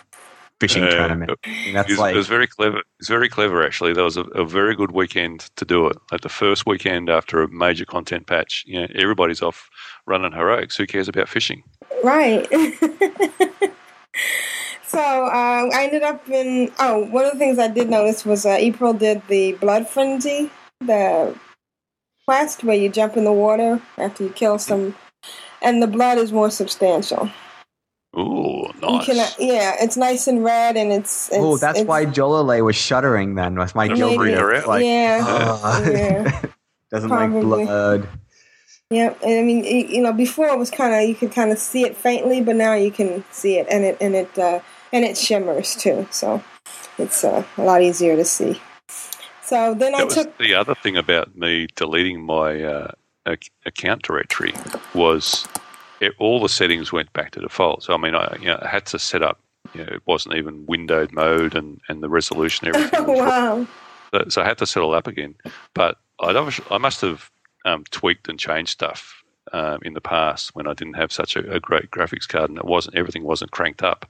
fishing Uh, tournament. I mean, that's It was, like it was very clever. It's very clever, actually. There was a, a very good weekend to do it. Like the first weekend after a major content patch, you know, everybody's off running heroics. Who cares about fishing? Right. so uh, I ended up in. Oh, one of the things I did notice was uh, April did the Blood Frenzy, the quest where you jump in the water after you kill some, and the blood is more substantial. Ooh, You nice. can, uh, yeah, it's nice and red, and it's. it's oh, that's it's- why Jolele was shuddering then with my Maybe. Gilbert. Like, yeah, "Ah." yeah. doesn't like Probably. blood. Yeah, and I mean, y- you know, before it was kind of you could kind of see it faintly, but now you can see it, and it and it uh, and it shimmers too, so it's uh, a lot easier to see. So then I That was took the other thing about me deleting my uh, account directory was it, all the settings went back to default. So I mean, I, you know, I had to set up. You know, it wasn't even windowed mode, and, and the resolution, everything. wow, So- So I had to set it all up again. But I'd I must have um, tweaked and changed stuff um, in the past when I didn't have such a, a great graphics card and it wasn't everything wasn't cranked up.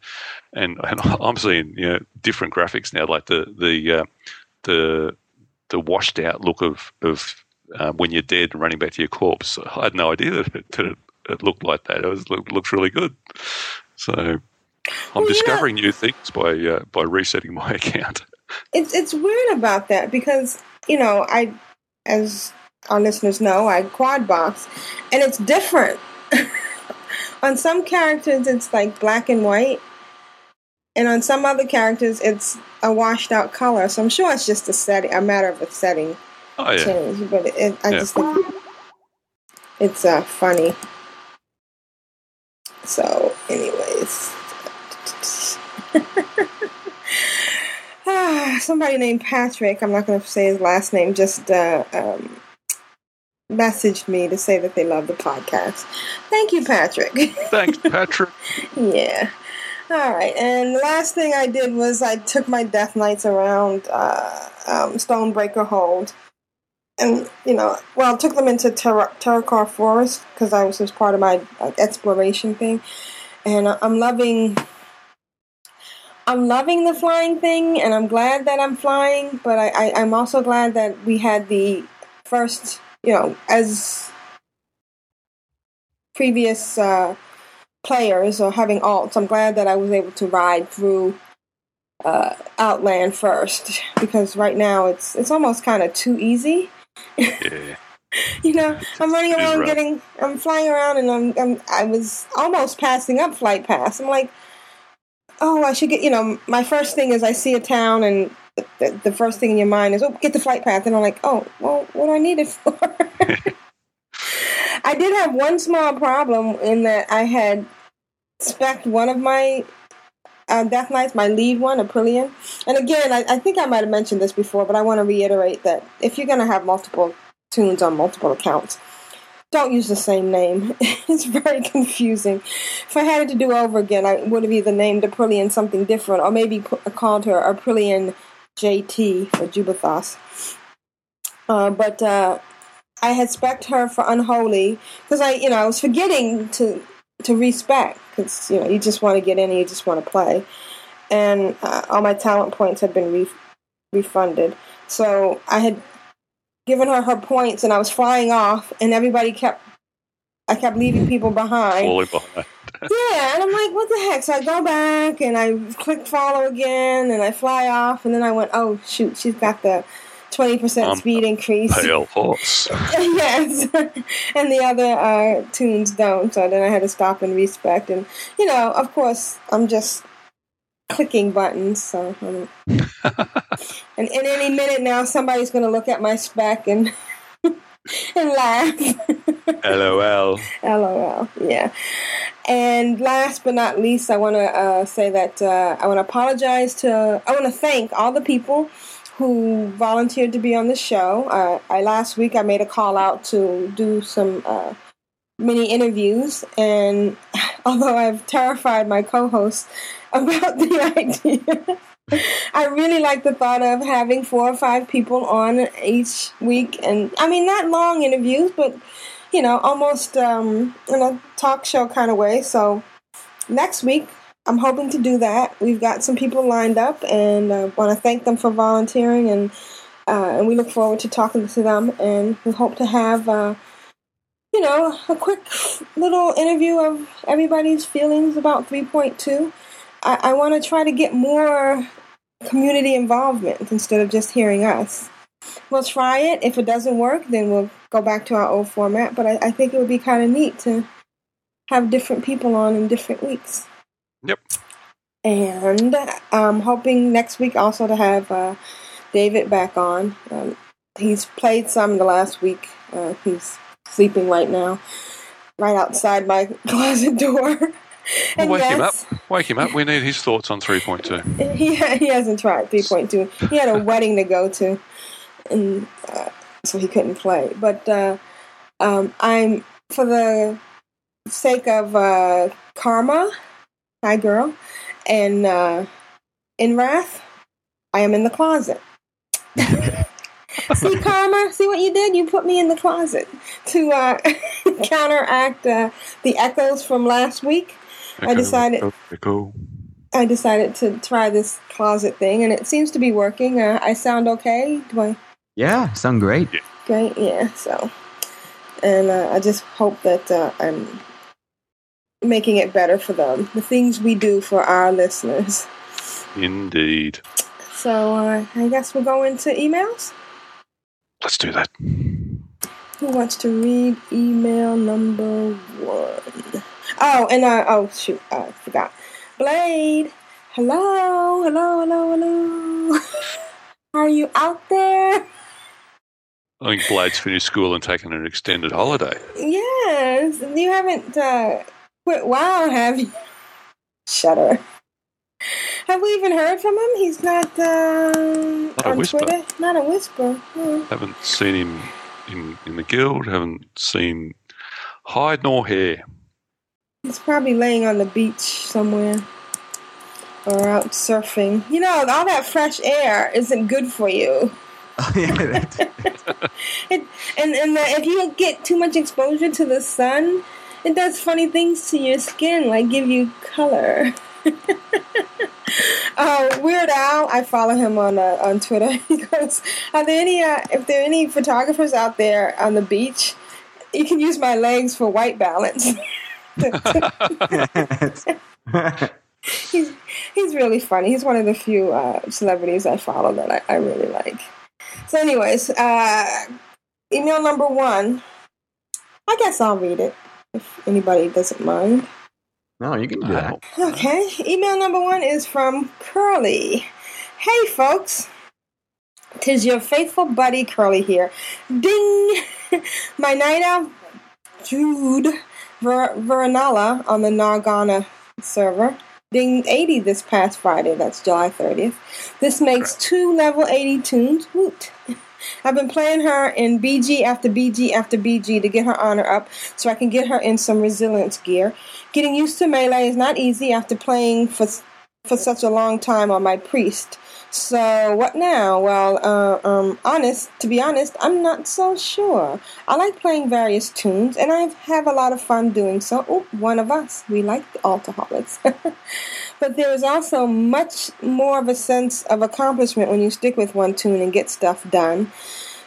And, and I'm seeing you know different graphics now, like the the uh, the the washed out look of of um, when you're dead and running back to your corpse. I had no idea that it, that it, it looked like that. It was looked, looks really good. So I'm Well, discovering new things by uh, by resetting my account. it's it's weird about that because you know I, as our listeners know, I quad box, and it's different. on some characters, it's like black and white, and on some other characters, it's a washed out color. So I'm sure it's just a setting, a matter of a setting Oh yeah. change. But it, I Yeah. just think it's uh, funny. So, anyways. Somebody named Patrick, I'm not going to say his last name, just uh, um, messaged me to say that they love the podcast. Thank you, Patrick. Thanks, Patrick. yeah. All right. And the last thing I did was I took my Death Knights around uh, um, Stonebreaker Hold. And, you know, well, I took them into Ter- Terokkar Forest because I was just part of my like, exploration thing. And I'm loving. I'm loving the flying thing, and I'm glad that I'm flying. But I, I, I'm also glad that we had the first, you know, as previous uh, players or having alts. I'm glad that I was able to ride through uh, Outland first because right now it's it's almost kind of too easy. Yeah. You know, I'm running around, rough. getting, I'm flying around, and I'm, I'm I was almost passing up Flight Pass. I'm like, oh, I should get. You know, my first thing is I see a town, and the, the, the first thing in your mind is, oh, get the Flight Pass, and I'm like, oh, well, what do I need it for? I did have one small problem in that I had spec one of my uh, Death Knights, my lead one, Aprillian. And again, I, I think I might have mentioned this before, but I want to reiterate that if you're going to have multiple toons on multiple accounts, don't use the same name. it's very confusing. If I had it to do over again, I would have either named Aprillian something different or maybe put, called her Aprillian JT for Jubei'Thos. Uh, but uh, I had spec her for Unholy because I, you know, I was forgetting to to respec because you know you just want to get in and you just want to play, and uh, all my talent points had been re- refunded. So I had given her her points, and I was flying off, and everybody kept. I kept leaving people behind. Falling behind. Yeah, and I'm like, what the heck? So I go back and I click follow again and I fly off and then I went, oh shoot, she's got the twenty percent speed increase. Pale horse. yes, and the other uh, toons don't. So then I had to stop and respec. And you know, of course, I'm just clicking buttons. So, um, and in any minute now, somebody's going to look at my spec and and laugh. LOL. LOL. Yeah. And last but not least, I want to uh, say that uh, I want to apologize to. I want to thank all the people who volunteered to be on the show. Uh, I last week I made a call out to do some uh, mini interviews, and although I've terrified my co-host about the idea. I really like the thought of having four or five people on each week, and I mean not long interviews, but you know, almost um, in a talk show kind of way. So next week, I'm hoping to do that. We've got some people lined up, and I uh, want to thank them for volunteering, and uh, and we look forward to talking to them, and we hope to have. Uh, you know, a quick little interview of everybody's feelings about 3.2. I, I want to try to get more community involvement instead of just hearing us. We'll try it. If it doesn't work, then we'll go back to our old format. But I, I think it would be kind of neat to have different people on in different weeks. Yep. And I'm hoping next week also to have uh, David back on. Um, he's played some the last week. Uh, he's sleeping right now, right outside my closet door. Well, wake him up. Wake him up. We need his thoughts on 3.2. he he hasn't tried 3.2. He had a wedding to go to, and uh, so he couldn't play. But uh, um, I'm for the sake of uh, karma, hi girl, and uh, in wrath, I am in the closet. see karma, see what you did? You put me in the closet to uh, counteract uh, the echoes from last week. I decided- Go. I decided to try this closet thing, and it seems to be working. Uh, I sound okay. Do I? Yeah, sound great. Great, yeah. So, and uh, I just hope that uh, I'm making it better for them. The things we do for our listeners. Indeed. So uh, I guess we'll go into emails. Let's do that. Who wants to read email number one? Oh, and uh, oh shoot, I forgot. Blade, hello, hello, hello, hello. Are you out there? I think Blade's finished school and taken an extended holiday. Yes, you haven't uh, quit WoW, have you? Shudder. Have we even heard from him? He's not uh, a on whisper. Twitter. Not a whisper. Haven't seen him in, in the guild. Haven't seen hide nor hair. He's probably laying on the beach somewhere or out surfing. You know, all that fresh air isn't good for you. Oh, yeah, It, and and uh, if you get too much exposure to the sun, it does funny things to your skin, like give you color. uh, Weird Al, I follow him on uh, on Twitter. He goes, "Are there any? Uh, if there are any photographers out there on the beach, you can use my legs for white balance." he's he's really funny. He's one of the few uh, celebrities I follow that I, I really like. So, anyways, uh, email number one. I guess I'll read it if anybody doesn't mind. no, you can do that. Okay, email number one is from Curly. Hey, folks. Tis your faithful buddy Curly here. Ding! My night out Jude Ver- Veronella on the Nargana server. Ding 80 this past Friday. That's July 30th. This makes two level 80 toons. Woot. I've been playing her in BG after BG after BG to get her honor up so I can get her in some resilience gear. Getting used to melee is not easy after playing for for such a long time on my priest. So what now? Well, uh, um, honest to be honest, I'm not so sure. I like playing various toons, and I have a lot of fun doing so. Oh, one of us. We like the altaholics. but there is also much more of a sense of accomplishment when you stick with one toon and get stuff done.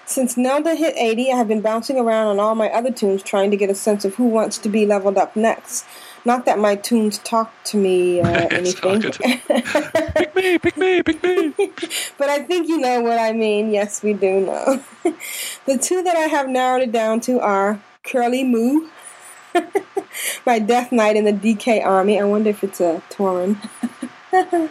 Since Nelda hit 80, I have been bouncing around on all my other toons trying to get a sense of who wants to be leveled up next. Not that my toons talk to me uh, anything. pick me, pick me, pick me. but I think you know what I mean. Yes, we do know. the two that I have narrowed it down to are Curly Moo, my Death Knight in the DK Army. I wonder if it's a Tauren.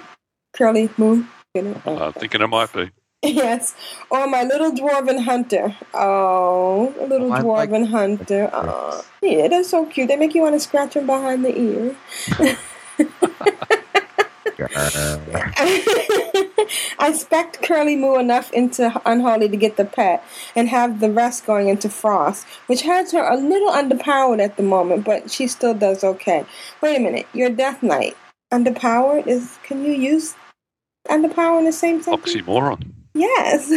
Curly Moon. You know, uh, I'm thinking it might be. Yes, or my little dwarven hunter. Oh, a little Oh, I like- dwarven hunter. Oh, yeah, they're so cute. They make you want to scratch them behind the ear. I specked Curly Moo enough into Unholy to get the pet, and have the rest going into Frost, which has her a little underpowered at the moment, but she still does okay. Wait a minute, your Death Knight underpowered is? Can you use underpower in the same sentence? Oxymoron. Yes.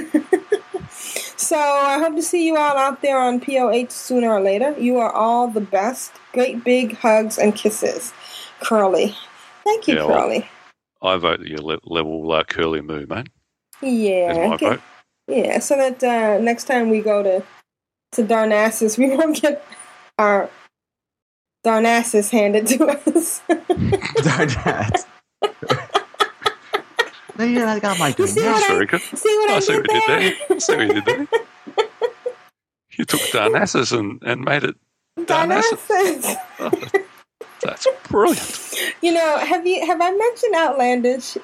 so I hope to see you all out there on POH sooner or later. You are all the best. Great big hugs and kisses. Curly. Thank you, Yeah, well- Curly. I vote that you le- level uh, Curly Moo, mate. Yeah. That's my okay. vote. Yeah, so that uh, next time we go to to Darnassus, we won't get our Darnassus handed to us. Darn that. no, yeah, I got my You see what That's I- very good. See what I, I see did what you did there? there. I see what you did there. You took Darnassus and, and made it Darnassus. Darnassus. That's brilliant. You know, have you have I mentioned Outlandish?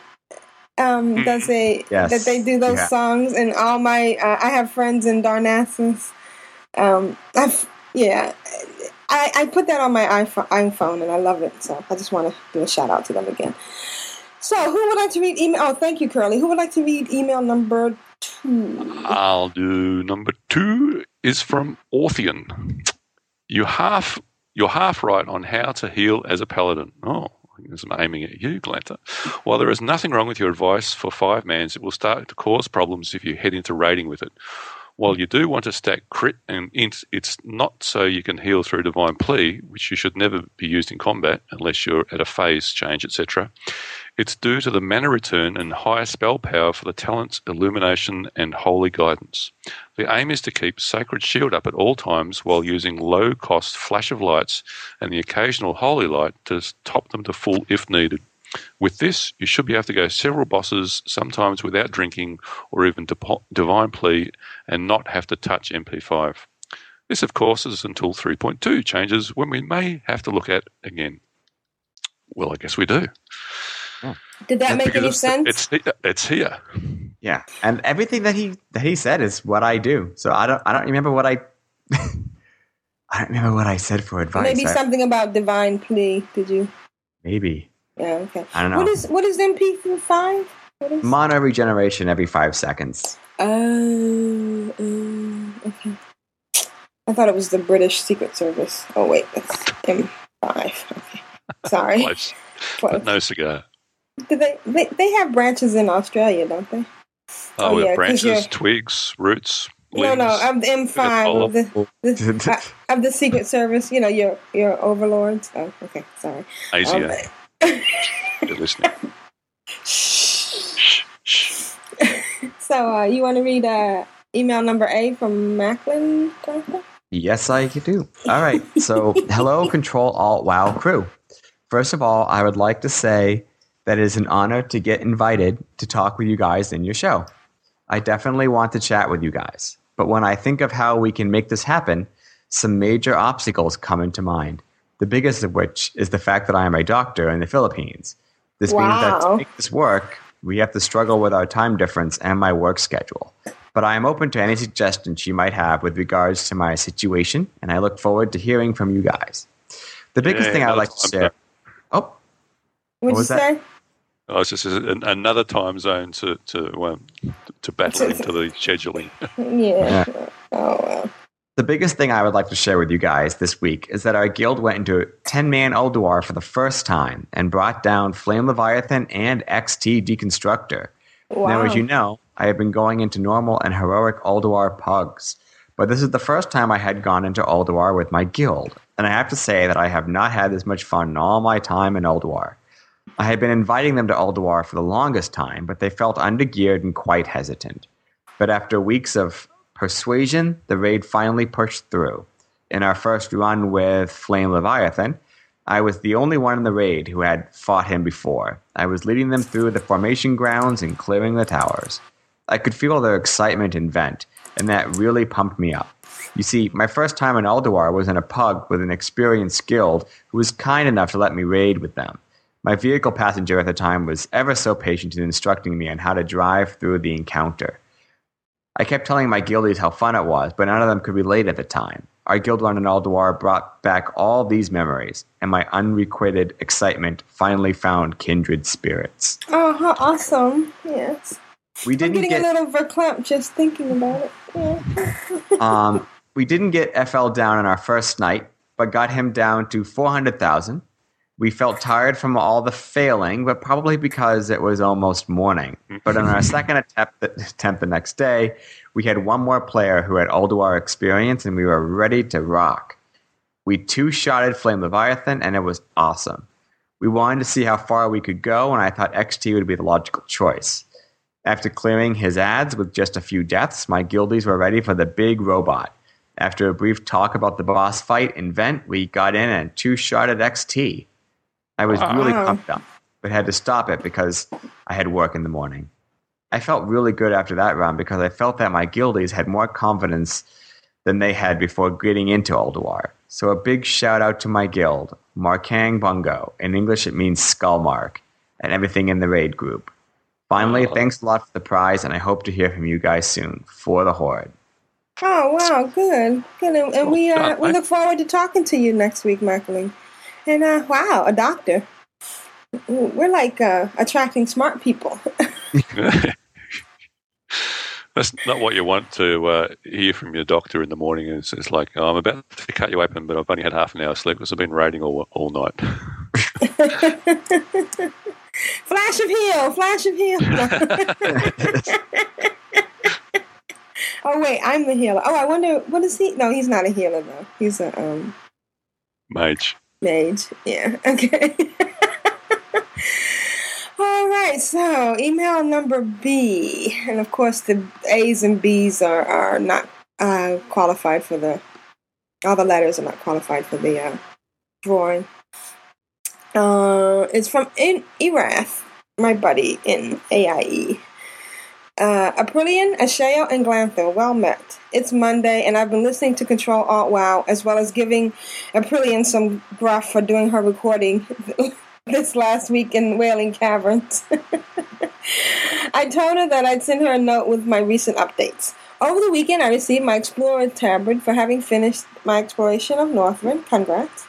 Um, does they Yes, that they do those you have. songs and all my uh, I have friends in Darnassus. Um, I've, yeah, I, I put that on my iPhone, iPhone and I love it. So I just want to do a shout out to them again. So who would like to read email? Oh, thank you, Curly. Who would like to read email number two? I'll do number two is from Orthian. You half you're half right on how to heal as a paladin. Oh, I'm aiming at you, Glanthur. While there is nothing wrong with your advice for five mans, it will start to cause problems if you head into raiding with it. While you do want to stack crit and int, it's not so you can heal through divine plea, which you should never be used in combat unless you're at a phase change, etc. It's due to the mana return and higher spell power for the talents Illumination and Holy Guidance. The aim is to keep Sacred Shield up at all times while using low cost flash of lights and the occasional Holy Light to top them to full if needed. With this, you should be able to go several bosses, sometimes without drinking or even Divine Plea, and not have to touch MP5. This, of course, is until 3.2 changes when we may have to look at again. Well, I guess we do. Did that make any Because sense? It's, it's, it's here. Yeah, and everything that he that he said is what I do. So I don't I don't remember what I I don't remember what I said for advice. Maybe I- something about divine plea. Did you? maybe Yeah. Okay. I don't know. What is what is MP five? What is? mana regeneration every five seconds. Oh, oh, okay. I thought it was the British Secret Service. Oh wait, that's M5. Okay, sorry. Close, Close. but no cigar. Do they, they? They have branches in Australia, don't they? Oh, Oh, we yeah, have 'cause branches, twigs, roots, No, limbs. no, of the M5 of the, the uh, of the Secret Service. You know, your your overlords. Oh, okay, sorry. ASIO. Um, You're listening. shh. Shh, shh. So, uh, you want to read uh, email number A from Macklin? Jonathan? Yes, I do. All right. So, hello, Control Alt Wow crew. First of all, I would like to say that it is an honor to get invited to talk with you guys in your show. I definitely want to chat with you guys. But when I think of how we can make this happen, some major obstacles come into mind. The biggest of which is the fact that I am a doctor in the Philippines. This means that to make this work, we have to struggle with our time difference and my work schedule. But I am open to any suggestions you might have with regards to my situation, and I look forward to hearing from you guys. The biggest Yeah, thing I'd like to time share. Oh, What'd What you was that? say? Oh, it's just an, another time zone to to um, to battle into the scheduling. Yeah. Oh well. The biggest thing I would like to share with you guys this week is that our guild went into 10 man Ulduar for the first time and brought down Flame Leviathan and XT Deconstructor. Wow. Now, as you know, I have been going into normal and heroic Ulduar pugs, but this is the first time I had gone into Ulduar with my guild, and I have to say that I have not had this much fun in all my time in Ulduar. I had been inviting them to Ulduar for the longest time, but they felt undergeared and quite hesitant. But after weeks of persuasion, the raid finally pushed through. In our first run with Flame Leviathan, I was the only one in the raid who had fought him before. I was leading them through the formation grounds and clearing the towers. I could feel their excitement and vent, and that really pumped me up. You see, my first time in Ulduar was in a pug with an experienced guild who was kind enough to let me raid with them. My vehicle passenger at the time was ever so patient in instructing me on how to drive through the encounter. I kept telling my guildies how fun it was, but none of them could relate at the time. Our guild run in Ulduar brought back all these memories, and my unrequited excitement finally found kindred spirits. Oh, how awesome! Yes, We I'm didn't getting get a little verklempt just thinking about it. Yeah. um, we didn't get FL down on our first night, but got him down to 400,000. We felt tired from all the failing, but probably because it was almost morning. But on our mm-hmm. second attempt, attempt the next day, we had one more player who had Ulduar experience, and we were ready to rock. We two-shotted Flame Leviathan, and it was awesome. We wanted to see how far we could go, and I thought XT would be the logical choice. After clearing his adds with just a few deaths, my guildies were ready for the big robot. After a brief talk about the boss fight and vent, we got in and two shot at XT. I was really Wow. pumped up, but had to stop it because I had work in the morning. I felt really good after that round because I felt that my guildies had more confidence than they had before getting into Ulduar. So a big shout out to my guild, Markang Bungo. In English, it means skull mark, and everything in the raid group. Finally, Oh. thanks a lot for the prize, and I hope to hear from you guys soon for the Horde. Oh wow, good, good, and, and we uh, we look forward to talking to you next week, Mackling. And uh, wow, a doctor. We're like uh, attracting smart people. That's not what you want to uh, hear from your doctor in the morning. It's, it's like, oh, I'm about to cut you open, but I've only had half an hour sleep because I've been raiding all, all night. flash of heel, flash of heel. oh wait, I'm the healer. Oh, I wonder what is he? No, he's not a healer though. He's a um, Mage. Mage. Yeah. Okay. All right. So email number B, and of course the A's and B's are are not uh, qualified for the. All the letters are not qualified for the uh, drawing. Uh, it's from in Erath, my buddy in AIE. Uh, Aprillian, Ashayo, and Glanthur, well met. It's Monday, and I've been listening to Control Alt Wow, as well as giving Aprillian some gruff for doing her recording this last week in Wailing Caverns. I told her that I'd send her a note with my recent updates. Over the weekend, I received my Explorer tabard for having finished my exploration of Northrend. Congrats.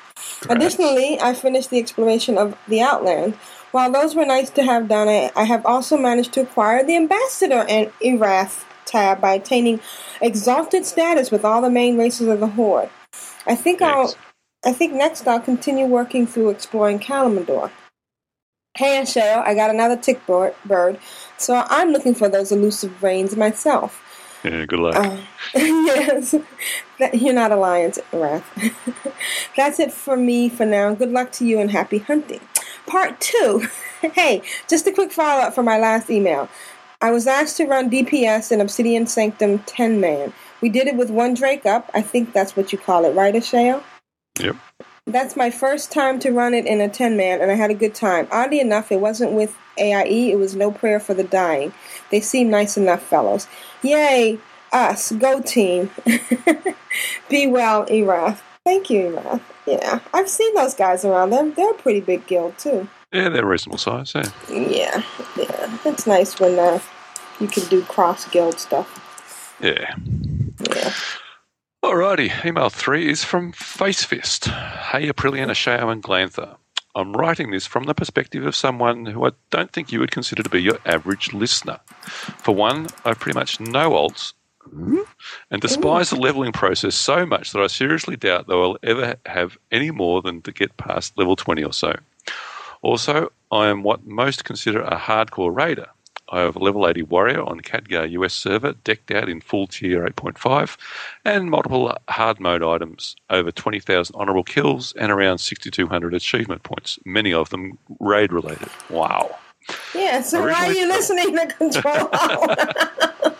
Additionally, I finished the exploration of the Outland. While those were nice to have done, I, I have also managed to acquire the Ambassador and Erath tab by attaining exalted status with all the main races of the Horde. I think I'll. I think next I'll continue working through exploring Kalimdor. Hey, Cheryl, I got another tick bird, bird, so I'm looking for those elusive brains myself. Yeah, good luck. Uh, yes, that, you're not a lion, Wrath. That's it for me for now. Good luck to you and happy hunting. Part two. hey, just a quick follow up from my last email. I was asked to run DPS in Obsidian Sanctum 10 man. We did it with one Drake up. I think that's what you call it, right, Ashayo? Yep. That's my first time to run it in a 10 man, and I had a good time. Oddly enough, it wasn't with AIE, it was No Prayer for the Dying. They seem nice enough, fellows. Yay, us, go team. Be well, Erath. Thank you. Yeah, I've seen those guys around them. They're a pretty big guild, too. Yeah, they're reasonable size. Yeah. Yeah, yeah. It's nice when uh, you can do cross guild stuff. Yeah. Yeah. Alrighty, email three is from Facefist. Hey, Aprillian, Ashayo, and Glanthur. I'm writing this from the perspective of someone who I don't think you would consider to be your average listener. For one, I pretty much know alts and despise the leveling process so much that I seriously doubt that I'll ever have any more than to get past level 20 or so. Also, I am what most consider a hardcore raider. I have a level 80 warrior on Khadgar US server, decked out in full tier 8.5, and multiple hard mode items, over 20,000 honourable kills, and around 6,200 achievement points, many of them raid related. Wow. Yeah, so why are you listening to Control?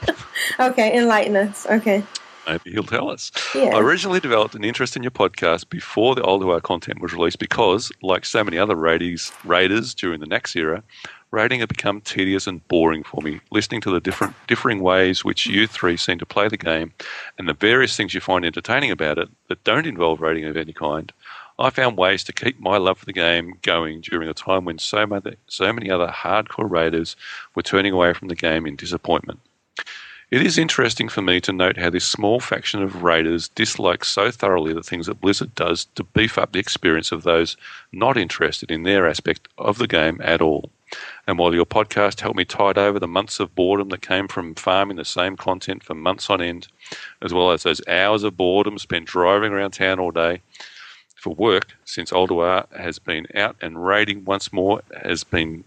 okay, enlighten us. Okay. Maybe he'll tell us. Yeah. I originally developed an interest in your podcast before the Old Ulduar content was released because, like so many other raiders, raiders during the next era, raiding had become tedious and boring for me. Listening to the different differing ways which you three seem to play the game and the various things you find entertaining about it that don't involve raiding of any kind, I found ways to keep my love for the game going during a time when so many, so many other hardcore raiders were turning away from the game in disappointment. It is interesting for me to note how this small faction of raiders dislike so thoroughly the things that Blizzard does to beef up the experience of those not interested in their aspect of the game at all. And while your podcast helped me tide over the months of boredom that came from farming the same content for months on end, as well as those hours of boredom spent driving around town all day for work since Ulduar has been out and raiding once more has been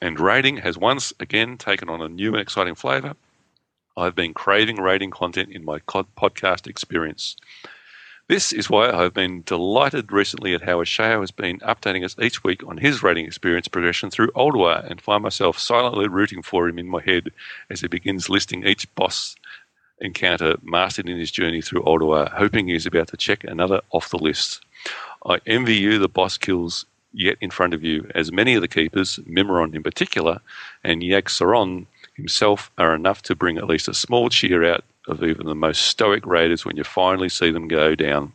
and raiding has once again taken on a new and exciting flavour. I've been craving raiding content in my podcast experience. This is why I've been delighted recently at how Ashayo has been updating us each week on his raiding experience progression through Ulduar and find myself silently rooting for him in my head as he begins listing each boss encounter mastered in his journey through Ulduar, hoping he's about to check another off the list. I envy you the boss kills yet in front of you, as many of the keepers, Mimiron in particular, and Yogg-Saron himself are enough to bring at least a small cheer out of even the most stoic raiders when you finally see them go down.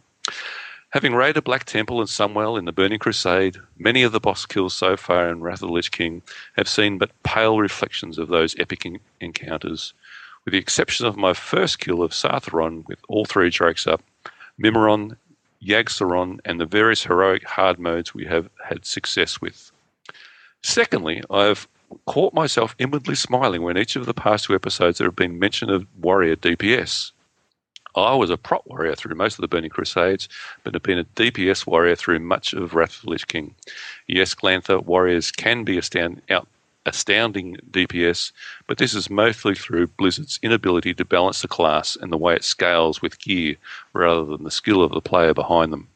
Having raided Black Temple and Sunwell in the Burning Crusade, many of the boss kills so far in Wrath of the Lich King have seen but pale reflections of those epic en- encounters. With the exception of my first kill of Sartharion with all three drakes up, Mimiron, Yogg-Saron, and the various heroic hard modes we have had success with. Secondly, I have caught myself inwardly smiling when each of the past two episodes there have been mention of warrior DPS. I was a prot warrior through most of the Burning Crusades, but have been a DPS warrior through much of Wrath of the Lich King. Yes, Glanthur warriors can be astound, out, astounding DPS, but this is mostly through Blizzard's inability to balance the class and the way it scales with gear rather than the skill of the player behind them.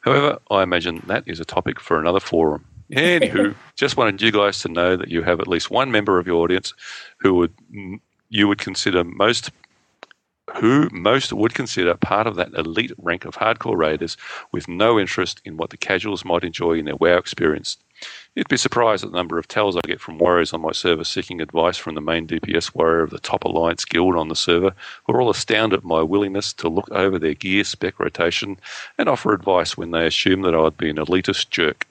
However, I imagine that is a topic for another forum. Anywho, just wanted you guys to know that you have at least one member of your audience who would you would consider most who most would consider part of that elite rank of hardcore raiders with no interest in what the casuals might enjoy in their WoW experience. You'd be surprised at the number of tells I get from warriors on my server seeking advice from the main DPS warrior of the top alliance guild on the server, who are all astounded at my willingness to look over their gear spec rotation and offer advice when they assume that I'd be an elitist jerk.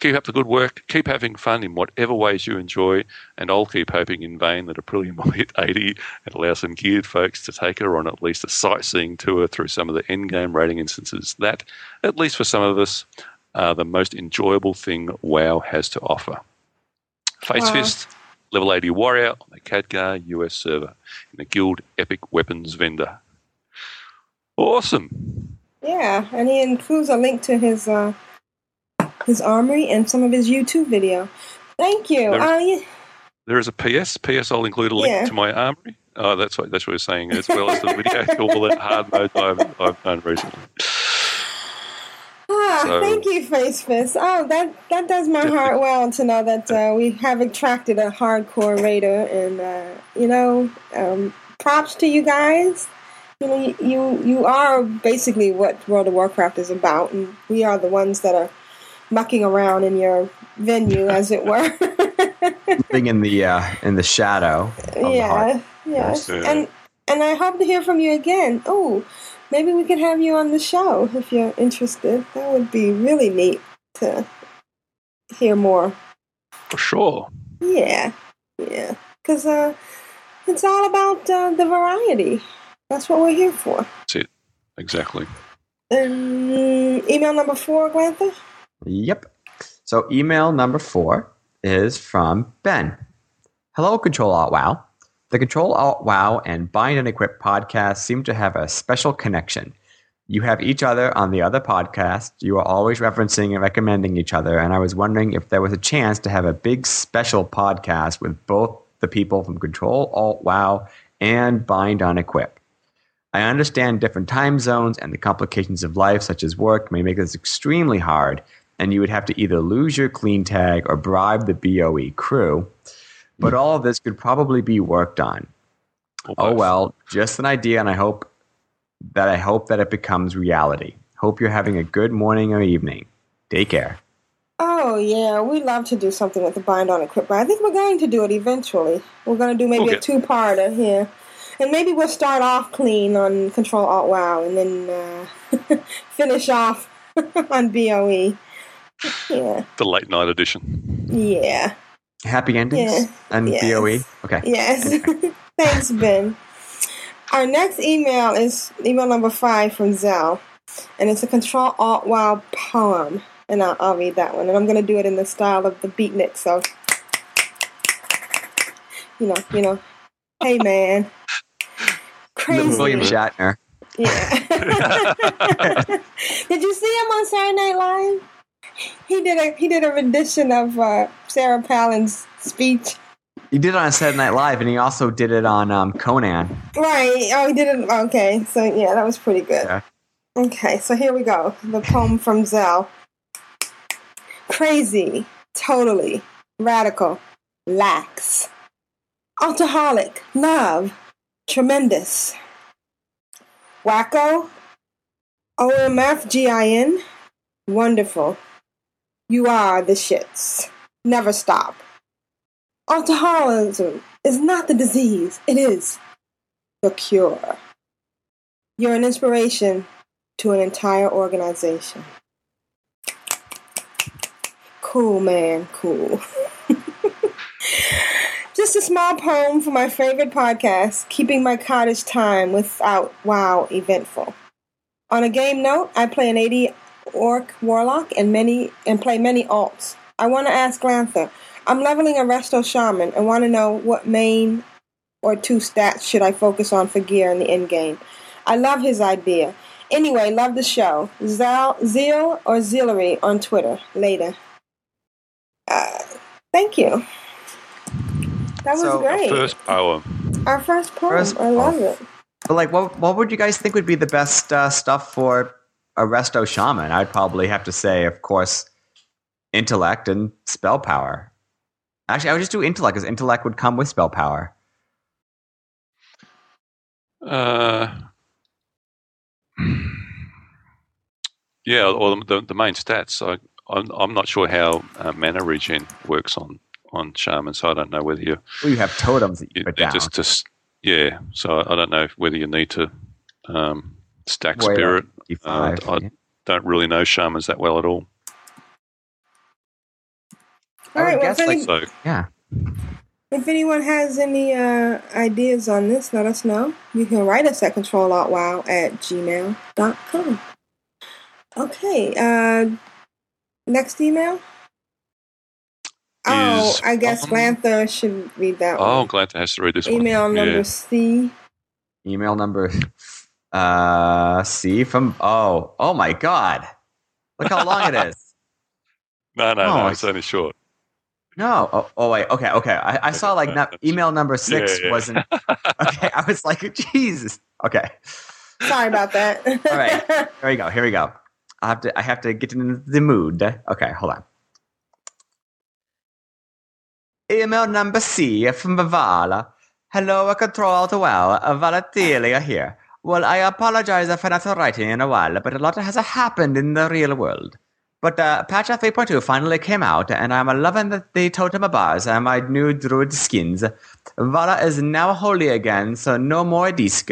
Keep up the good work. Keep having fun in whatever ways you enjoy, and I'll keep hoping in vain that Aprilia will hit 80 and allow some geared folks to take her on at least a sightseeing tour through some of the endgame rating instances that, at least for some of us, are the most enjoyable thing WoW has to offer. Face Wow. Fist, level 80 warrior on the Khadgar US server in the Guild Epic Weapons vendor. Awesome. Yeah, and he includes a link to his uh, his armory and some of his YouTube video. Thank you. There- Uh, yeah, There is a PS. PS, I'll include a link Yeah. to my armory. Oh, that's what that's what we're saying, as well as the video to all the hard mode I've, I've done recently. ah, So- thank you, Face Fist. Oh, that that does my heart well to know that uh, we have attracted a hardcore raider, and uh, you know, um, props to you guys. You know, you you are basically what World of Warcraft is about, and we are the ones that are mucking around in your venue, as it were. Living in the uh, in the shadow. Of the heart. yeah, yes, Yes. and and I hope to hear from you again. Oh, maybe we could have you on the show if you're interested. That would be really neat to hear more. For sure. Yeah, yeah, because uh, it's all about uh, the variety. That's what we're here for. That's it. Exactly. Um, email number four, Glanthur. Yep. So email number four is from Ben. Hello, Control Alt Wow. The Control Alt Wow and Bind and Equip podcast seem to have a special connection. You have each other on the other podcast. You are always referencing and recommending each other, and I was wondering if there was a chance to have a big special podcast with both the people from Control Alt Wow and Bind on Equip. I understand different time zones and the complications of life, such as work, may make this extremely hard, and you would have to either lose your clean tag or bribe the BOE crew. But all of this could probably be worked on. Or Oh well, just an idea, and I hope that I hope that it becomes reality. Hope you're having a good morning or evening. Take care. Oh yeah, we'd love to do something with the bind on equip, but I think we're going to do it eventually. We're going to do maybe a Okay. two-parter here, and maybe we'll start off clean on Control Alt Wow, and then uh, finish off on Boe. Yeah, The late night edition. yeah, Happy endings Yeah. and Yes. BOE. Okay. yes. Thanks, Ben. Our next email is email number five from Zell, and it's a Control Alt Wow poem, and I'll, I'll read that one, and I'm going to do it in the style of the beatnik, so you know, you know, hey man, crazy. William Shatner. Yeah. did you see him on Saturday Night Live? He did a he did a rendition of uh, Sarah Palin's speech. He did it on Saturday Night Live, and he also did it on um, Conan. Right. Oh, he did it. Okay. So yeah, that was pretty good. Yeah. Okay. So here we go. The poem from Zell. Crazy, totally, radical, lax, alcoholic, love, tremendous, wacko, OMFGIN, wonderful. You are the shits. Never stop. Alcoholism is not the disease, it is the cure. You're an inspiration to an entire organization. Cool, man, cool. Just a small poem for my favorite podcast, Keeping My Cottage Time Without Wow Eventful. On a game note, I play an 80 orc warlock and many and play many alts. I want to ask Glanthur. I'm leveling a resto shaman and want to know what main or two stats should I focus on for gear in the end game. I love his idea. Anyway, love the show. Zal, Zeal or Zealery on Twitter. Later. Uh, thank you. That was So, our. First poem. Our first poem. First I love poem. it. But like, what what would you guys think would be the best uh, stuff for a resto shaman? I'd probably have to say, of course, intellect and spell power. Actually, I would just do intellect because intellect would come with spell power. Uh, yeah, or the, the main stats. I, I'm, I'm not sure how uh, mana regen works on, on shaman, so I don't know whether you, Well, you have totems that you put down. just to yeah. So I don't know whether you need to um, stack up spirit. D5, Uh, I yeah. don't really know shamans that well at all. All I would Well, if, guess, like, any, So yeah. if anyone has any uh, ideas on this, let us know. You can write us at controlaltwow at gmail.com. Okay. Uh, next email? Oh, I guess um, Glanthur should read that oh, one. glad to has to read this Email one. number Yeah. C. Email number uh C from oh oh my god. Look how long it is. No, no, Oh, no. It's only short. No. Oh, oh wait. Okay. Okay. I, I saw like not, email number six Yeah, yeah. wasn't. Okay. I was like, Jesus. Okay. Sorry about that. All right. Here we go. Here we go. I have to. I have to get in the mood. Okay. Hold on. Email number C from Vala. Hello, control to well. Valatilia here. Well, I apologize for not writing in a while, but a lot has happened in the real world. But uh, Patch 3.2 finally came out, and I'm loving the, the totem bars and my new druid skins. Vala is now holy again, so no more disc.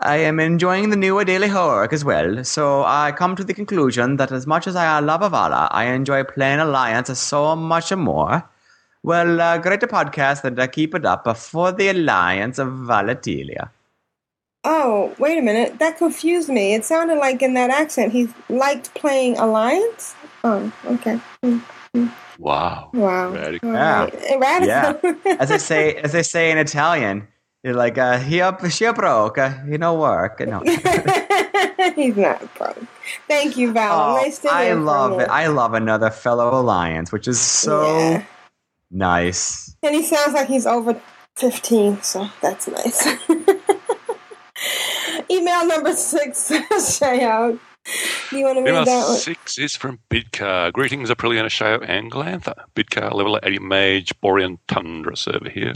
I am enjoying the new daily horror as well, so I come to the conclusion that as much as I love Vala, I enjoy playing Alliance so much more. Well, uh, great podcast, and uh, keep it up for the Alliance of Valatilia. Oh, wait a minute. That confused me. It sounded like in that accent he liked playing Alliance. Oh, okay. Hmm. Wow. Wow. Radical. Yeah. right. Radical. As they say, as they say in Italian, you're like, uh, here, she broke, uh, you know, work. No. He's not broke. Thank you, Val. Oh, nice to I love it. I love another fellow Alliance, which is so Yeah. nice. And he sounds like he's over 15, so that's nice. Email number six, Shayout. Do you want to read Email that one? six is from Bidcar. Greetings, Apriliana Show and Glanthur. Bidcar, level 80 mage, Borean Tundra server here.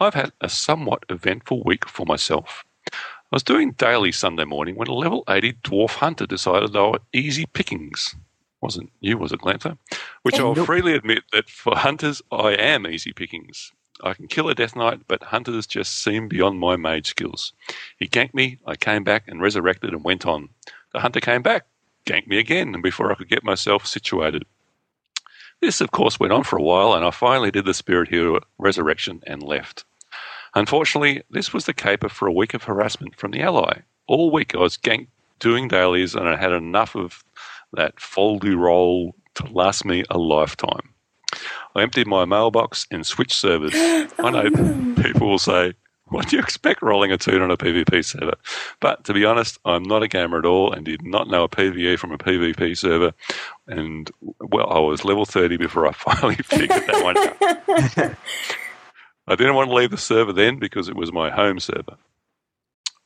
I've had a somewhat eventful week for myself. I was doing daily Sunday morning when a level 80 dwarf hunter decided they were easy pickings. Wasn't you, was it, Glanthur? Which I'll Nope. freely admit that for hunters, I am easy pickings. I can kill a Death Knight, but hunters just seem beyond my mage skills. He ganked me, I came back and resurrected and went on. The hunter came back, ganked me again, and before I could get myself situated. This, of course, went on for a while, and I finally did the Spirit Healer resurrection and left. Unfortunately, this was the caper for a week of harassment from the ally. All week I was ganked doing dailies, and I had enough of that foldy roll to last me a lifetime. I emptied my mailbox and switched servers. I know people will say, what do you expect rolling a toon on a PvP server? But to be honest, I'm not a gamer at all and did not know a PvE from a PvP server. And well, I was level 30 before I finally figured that one out. I didn't want to leave the server then because it was my home server.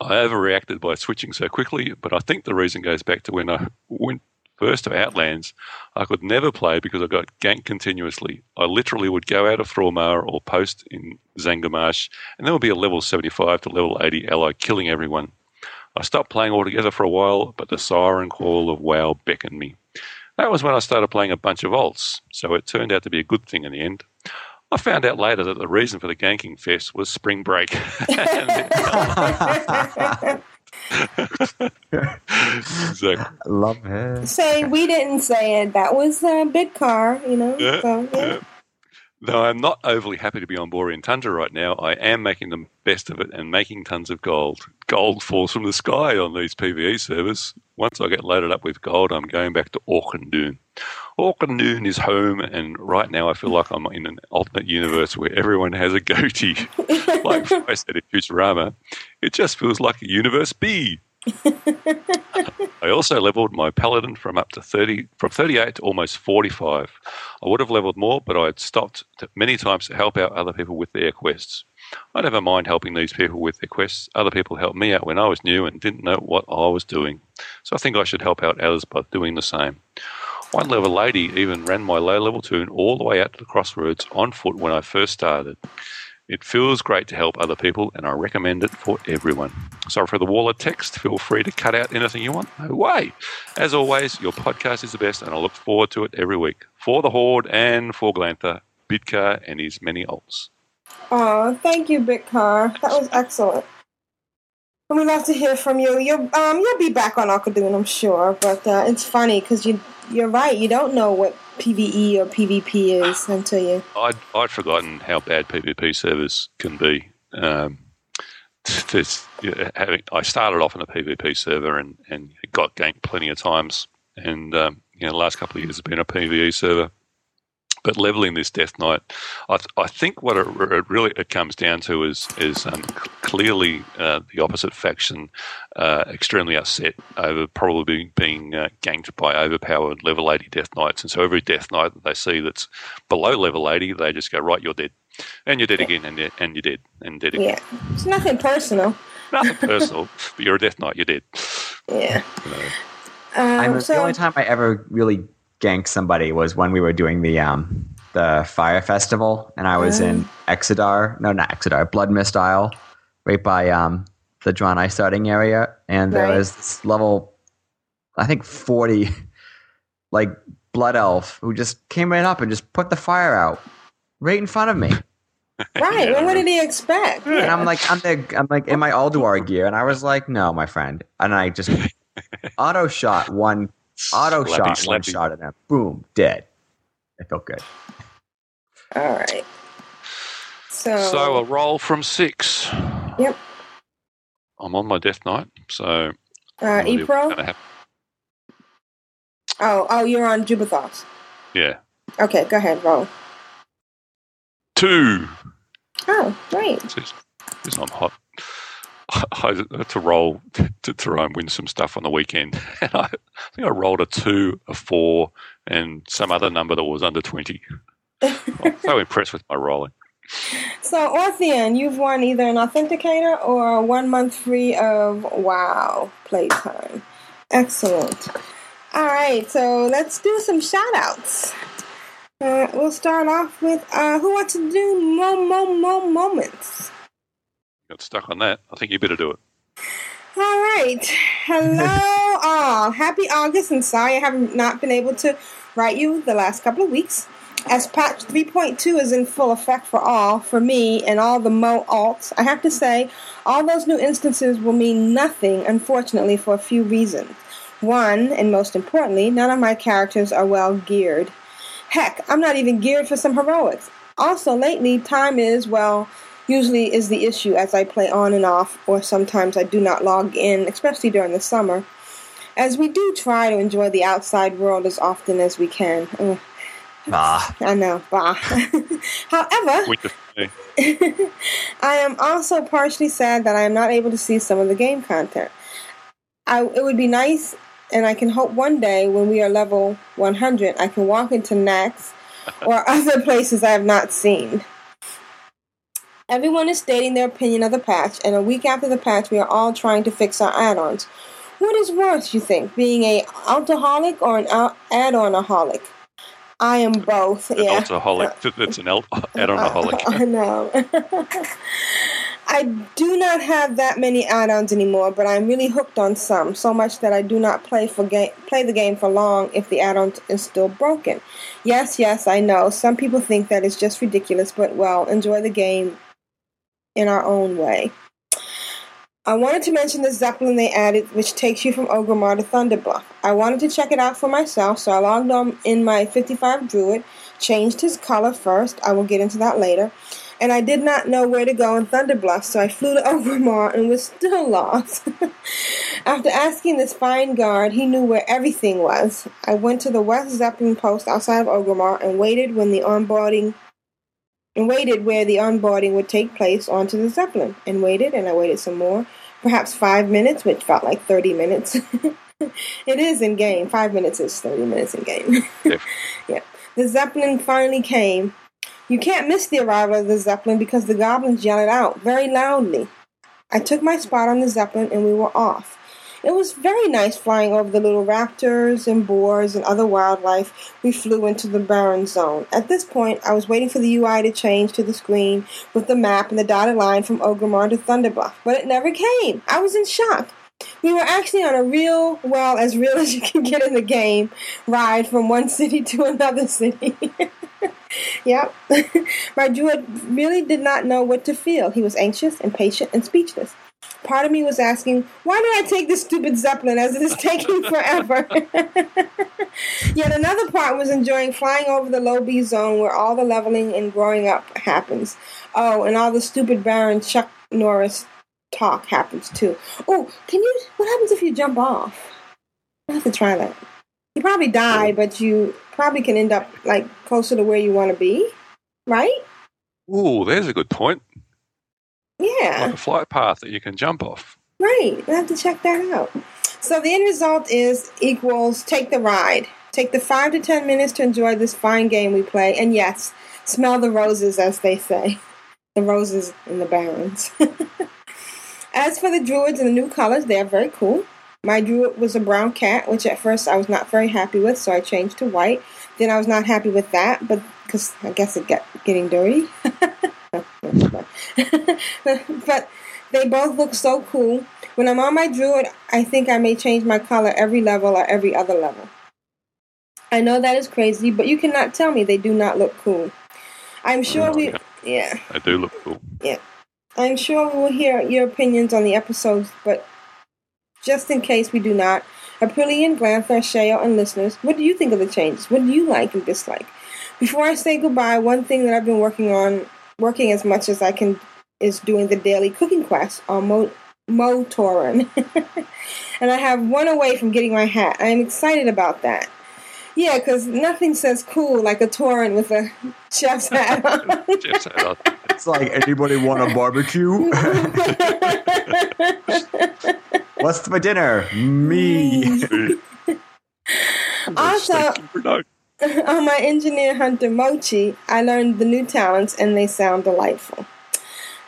I overreacted by switching so quickly, but I think the reason goes back to when I went first to Outlands. I could never play because I got ganked continuously. I literally would go out of Thrallmar or post in Zangarmarsh, and there would be a level 75 to level 80 ally killing everyone. I stopped playing altogether for a while, but the siren call of WoW beckoned me. That was when I started playing a bunch of alts, so it turned out to be a good thing in the end. I found out later that the reason for the ganking fest was spring break. exactly. Love it. Say we didn't say it. That was a uh, Bitcar, you know. Yeah, so, yeah. yeah. Though I'm not overly happy to be on Borean Tundra right now, I am making the best of it and making tons of gold. Gold falls from the sky on these PvE servers. Once I get loaded up with gold, I'm going back to Orkhandoon. Noon is home, and right now I feel like I'm in an alternate universe where everyone has a goatee. like I said in Futurama, it just feels like a universe B. I also leveled my paladin from up to 30 from 38 to almost 45. I would have leveled more, but I had stopped many times to help out other people with their quests. I never mind helping these people with their quests. Other people helped me out when I was new and didn't know what I was doing. So I think I should help out others by doing the same. One level lady even ran my low level toon all the way out to the crossroads on foot when I first started. It feels great to help other people, and I recommend it for everyone. Sorry for the wall of text. Feel free to cut out anything you want. No way. As always, your podcast is the best, and I look forward to it every week. For the Horde and for Glanthur, Bidcar, and his many alts. Oh, thank you, Bitcar. That was excellent. We'd love to hear from you. You'll um you'll be back on Akadoon, I'm sure. But uh, it's funny because you you're right. You don't know what PVE or PvP is until you. I'd, I'd forgotten how bad PvP servers can be. Um, having, I started off on a PvP server and, and got ganked plenty of times. And um, you know, the last couple of years has been a PvE server. But leveling this Death Knight, I, th- I think what it, it really it comes down to is is um, c- clearly uh, the opposite faction uh, extremely upset over probably being, being uh, ganked by overpowered level 80 Death Knights. And so every Death Knight that they see that's below level 80, they just go, right, you're dead. And you're dead again, and, you're- and you're dead, and dead again. Yeah, it's nothing personal. Nothing personal, but you're a Death Knight, you're dead. Yeah. You know. I Um, so, the only time I ever really ganked somebody was when we were doing the um the fire festival, and I was in Exodar. No, not Exodar. Bloodmyst Isle, right by um the Draenei starting area, and there Right. was this level, I think forty, like blood elf who just came right up and just put the fire out right in front of me. right. Yeah, well, what did he expect? And I'm like, I'm there, I'm like in my Ulduar gear, and I was like, no, my friend, and I just auto shot one, auto Slappy, shot one shot at him, boom, dead. It felt good. All right. So, So a roll from six. Yep. I'm on my Death Knight, so uh, no idea what's Epro. Oh, oh, you're on Jubei'Thos. Yeah, Okay, go ahead, roll. two. Oh, great. Says, says I'm hot. I had to roll to try and win some stuff on the weekend, and I, I think I rolled a two, a four, and some other number that was under twenty. I'm so impressed with my rolling. So, Orthian, you've won either an authenticator or a one month free of WoW playtime. Excellent. All right, so let's do some shout outs. Uh, we'll start off with uh, who wants to do mo mo mo moments? Got stuck on that. I think you better do it. All right. Hello, all. Happy August, and sorry I have not been able to write you the last couple of weeks. As patch 3.2 is in full effect for all, for me, and all the Mo alts, I have to say, all those new instances will mean nothing, unfortunately, for a few reasons. One, and most importantly, none of my characters are well geared. Heck, I'm not even geared for some heroics. Also, lately, time is, well, usually is the issue as I play on and off, or sometimes I do not log in, especially during the summer, as we do try to enjoy the outside world as often as we can. Ugh. Ah, I know, bah. However, Winter for me. I am also partially sad that I am not able to see some of the game content. I, it would be nice, and I can hope one day when we are level 100, I can walk into Naxx or other places I have not seen. Everyone is stating their opinion of the patch, and a week after the patch, we are all trying to fix our add-ons. What is worse, you think, being a alcoholic or an out- add-on-aholic? I am both. An yeah. alcoholic. That's an al- add-on-aholic. I know. I do not have that many add-ons anymore, but I'm really hooked on some. So much that I do not play for ga- play the game for long if the add-on is still broken. Yes, yes, I know. Some people think that is just ridiculous, but well, enjoy the game in our own way. I wanted to mention the Zeppelin they added, which takes you from Orgrimmar to Thunder Bluff. I wanted to check it out for myself, so I logged on in my 55 Druid, changed his color first. I will get into that later. And I did not know where to go in Thunder Bluff, so I flew to Orgrimmar and was still lost. After asking this fine guard, he knew where everything was. I went to the West Zeppelin post outside of Orgrimmar and waited when the onboarding and waited where the onboarding would take place onto the Zeppelin, and waited, and I waited some more, perhaps five minutes, which felt like 30 minutes. it is in game. Five minutes is 30 minutes in game. Yep. yeah. The Zeppelin finally came. You can't miss the arrival of the Zeppelin because the goblins yell it out very loudly. I took my spot on the Zeppelin and we were off. It was very nice flying over the little raptors and boars and other wildlife. We flew into the barren zone. At this point, I was waiting for the UI to change to the screen with the map and the dotted line from Orgrimmar to Thunder Bluff, but it never came. I was in shock. We were actually on a real, well, as real as you can get in the game, ride from one city to another city. yep. My druid really did not know what to feel. He was anxious, impatient, and speechless. Part of me was asking, why did I take this stupid Zeppelin as it is taking forever? Yet another part was enjoying flying over the low B zone where all the leveling and growing up happens. Oh, and all the stupid Baron Chuck Norris talk happens too. Oh, can you, what happens if you jump off? I have to try that. You probably die, but you probably can end up like closer to where you want to be, right? Ooh, there's a good point. Yeah. Like a flight path that you can jump off. Right. I have to check that out. So the end result is equals take the ride. Take the five to ten minutes to enjoy this fine game we play, and yes, smell the roses, as they say. The roses in the barrens. as for the druids and the new colors, they are very cool. My druid was a brown cat, which at first I was not very happy with, so I changed to white. Then I was not happy with that, but because I guess it got getting dirty. but they both look so cool. When I'm on my druid, I think I may change my color every level or every other level. I know that is crazy, but you cannot tell me they do not look cool. I'm oh, sure we, yeah, They do look cool. yeah. I'm sure we will hear your opinions on the episodes, but just in case we do not, Aprillian, Glanthur, Shale, and listeners, what do you think of the changes? What do you like and dislike? Before I say goodbye, one thing that I've been working on, working as much as I can, is doing the daily cooking quest on Mo- Motorin. and I have one away from getting my hat. I am excited about that. Yeah, because nothing says cool like a Tauren with a chef's hat on. Jeff said, oh, it's like anybody want a barbecue? What's for dinner? Me. also, no. On uh, my engineer hunter Mochi, I learned the new talents and they sound delightful.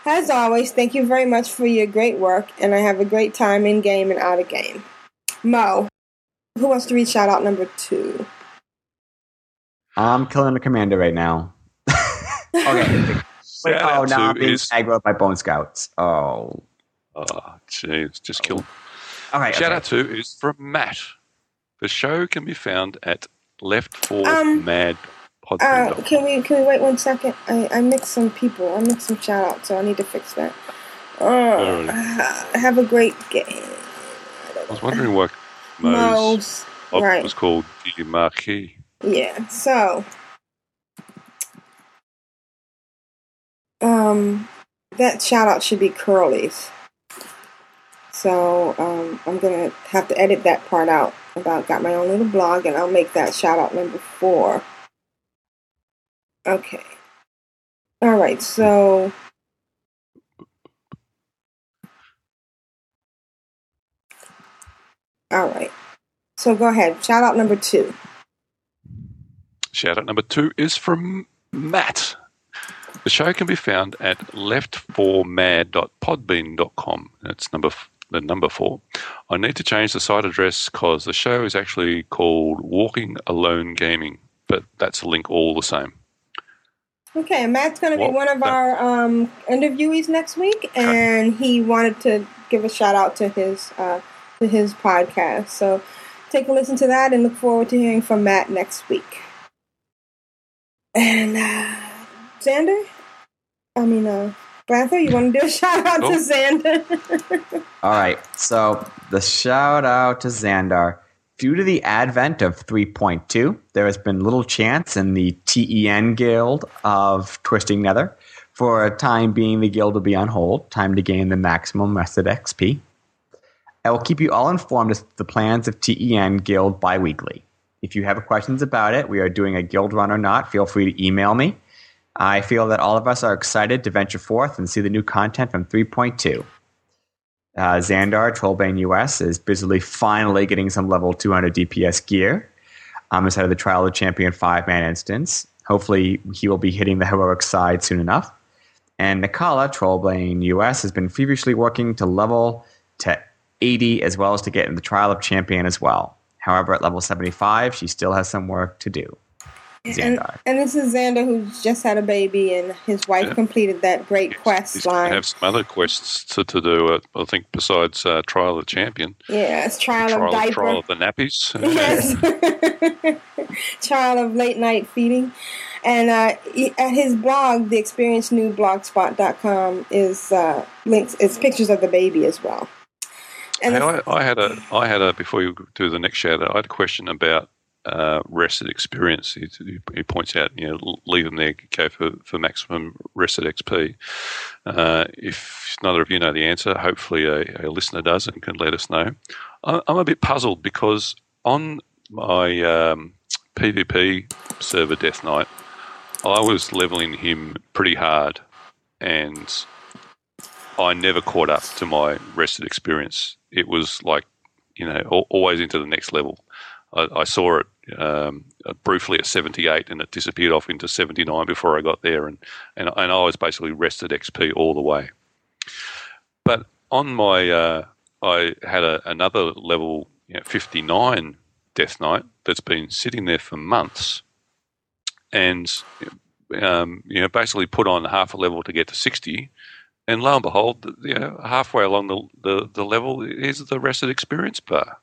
As always, thank you very much for your great work, and I have a great time in game and out of game. Mo, who wants to read shout out number two? I'm killing the commander right now. okay. Wait, Shout oh, out now I'm being is- aggroed by Bone Scouts. Oh. Oh, jeez, just kill. All right. Shout okay. out to is from Matt. The show can be found at Left for Um, Mad Uh, can we can we wait one second? I, I mixed some people. I mixed some shout outs, so I need to fix that. Uh, Alright. have a great game. I was wondering why Mo's Mo's. right. was called the Marquis. Yeah. So, um, that shout out should be Curly's. So um, I'm gonna have to edit that part out. About got my own little blog, and I'll make that shout out number four. Okay. All right. So. All right. So go ahead. Shout out number two. Shout out number two is from Matt. The show can be found at left4mad.podbean.com. That's number the number four. I need to change the site address because the show is actually called Walking Alone Gaming, but that's a link all the same. Okay, and Matt's going to be one of that- our um, interviewees next week, and he wanted to give a shout out to his uh, to his podcast. So take a listen to that, and look forward to hearing from Matt next week. And uh, Xander, I mean, uh, Branther, you want to do a shout out Oh. to Xander? All right. So the shout out to Xandar. Due to the advent of 3.2, there has been little chance in the TEN guild of Twisting Nether. For a time being, the guild will be on hold. Time to gain the maximum rested XP. I will keep you all informed as to the plans of TEN guild bi-weekly. If you have questions about it, we are doing a guild run or not, feel free to email me. I feel that all of us are excited to venture forth and see the new content from 3.2. Uh, Xandar, Trollbane US, is busily finally getting some level 200 DPS gear. Um, instead of the Trial of Champion five man instance. Hopefully, he will be hitting the heroic side soon enough. And Nikala, Trollbane US, has been feverishly working to level to 80 as well as to get in the Trial of Champion as well. However, at level 75, she still has some work to do. And, and this is Xander, who's just had a baby, and his wife Yeah. completed that great quest line. have some other quests to, to do, uh, I think, besides uh, Trial of the Champion. yeah, it's trial, trial, of diaper. trial of the nappies. Yes. Trial of late night feeding. And uh, at his blog, the experiencenewblogspot.com is uh, links, it's pictures of the baby as well. And Hey, I, I had a, I had a before you do the next shout out, I had a question about uh, rested experience. He, he points out, you know, leave them there, go for, for maximum rested XP. Uh, if neither of you know the answer, hopefully a, a listener does and can let us know. I, I'm a bit puzzled because on my um, PvP server Death Knight, I was leveling him pretty hard, and I never caught up to my rested experience. It was like, you know, always into the next level. I, I saw it um, briefly at 78 and it disappeared off into 79 before I got there. And, and, and I was basically rested XP all the way. But on my, uh, I had a, another level you know, 59 Death Knight that's been sitting there for months and, um, you know, basically put on half a level to get to 60 and lo and behold, you know, halfway along the, the, the level is the rested experience bar.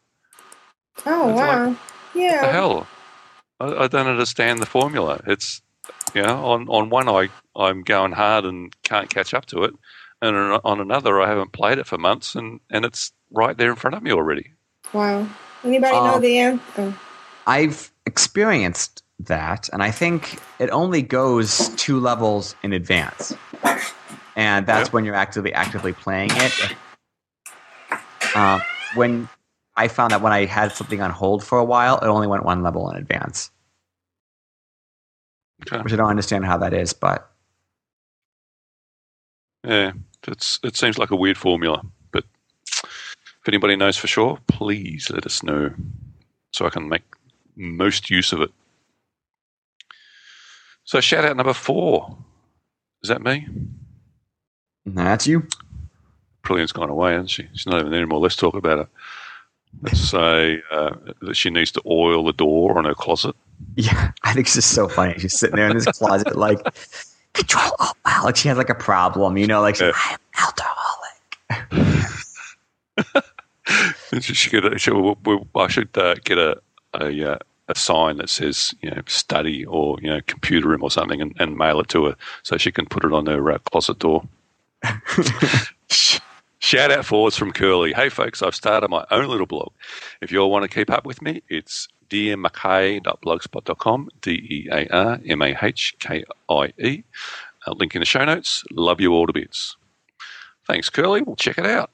oh, it's like- wow. What the hell? I, I don't understand the formula. It's you know, on on one I I'm going hard and can't catch up to it, and on, on another I haven't played it for months and and it's right there in front of me already. Wow. Anybody know Um, the answer? Oh. I've experienced that, and I think it only goes two levels in advance, and that's Yeah. when you're actively actively playing it. Um, when I found that when I had something on hold for a while, it only went one level in advance, Okay. which I don't understand how that is, but Yeah, it's it seems like a weird formula, but if anybody knows for sure, please let us know so I can make most use of it. So shout out number four. Is that me? that's you. Brilliant's gone away, hasn't she? She's not even there anymore. Let's talk about it. Say uh, that she needs to oil the door on her closet. Yeah, I think it's just so funny. She's sitting there in this closet, like, control. Oh, wow. Like she has like a problem, you know, like, Yeah. I'm an alcoholic. She she could, she, we, we, I should uh, get a a, uh, a sign that says you know study or you know computer room or something, and, and mail it to her so she can put it on her uh, closet door. Shout out forwards from Curly. Hey folks, I've started my own little blog. If you all want to keep up with me, it's dearmahkie.blogspot.com, D E A R M A H K I E. Uh, link in the show notes. Love you all to bits. Thanks, Curly. We'll check it out.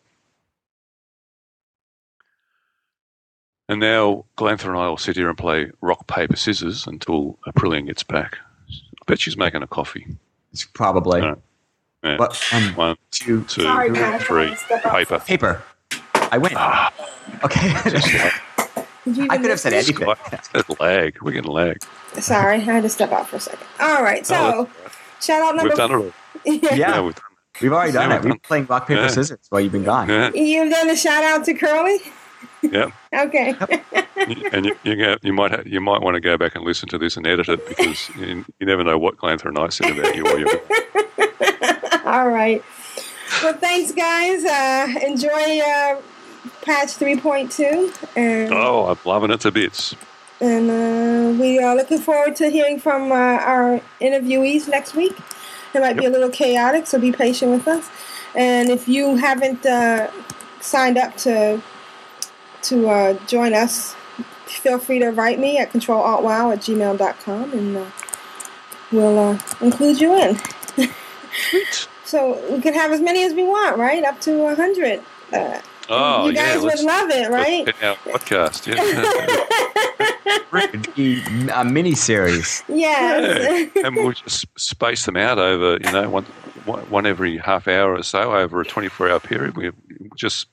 And now Glanthur and I will sit here and play rock, paper, scissors until Aprillian gets back. I bet she's making a coffee. It's probably. Yeah. Yeah. But, um, One, two, two, Sorry, guys. three. Paper. paper. I win. Okay. I could have said anything. There's lag. We're getting lag. Sorry, I had to step out for a second. All right, so Oh, shout out number. We've done it all. Yeah. Yeah, we've done We've already done Yeah, it. We've been playing rock, paper, Yeah. scissors while you've been gone. it. You've done a shout out to Curly. Yeah. Okay. and you, you, go- you might ha- you might want to go back and listen to this and edit it because you, you never know what Glanthur and I said about you. Or you. All right. Well, thanks, guys. Uh, enjoy uh, patch 3.2. And, Oh, I'm loving it to bits. and uh, we are looking forward to hearing from uh, our interviewees next week. It might be a little chaotic, so be patient with us. And if you haven't uh, signed up to to uh, join us, feel free to write me at controlaltwow at gmail.com and uh, we'll uh, include you in. so we can have as many as we want, right? Up to 100. Uh, Oh, you guys yeah. would love it, right? let's get our podcast. Yeah. A mini series. yes. Yeah. and we'll just space them out over, you know, one, one one every half hour or so over a 24 hour period. We just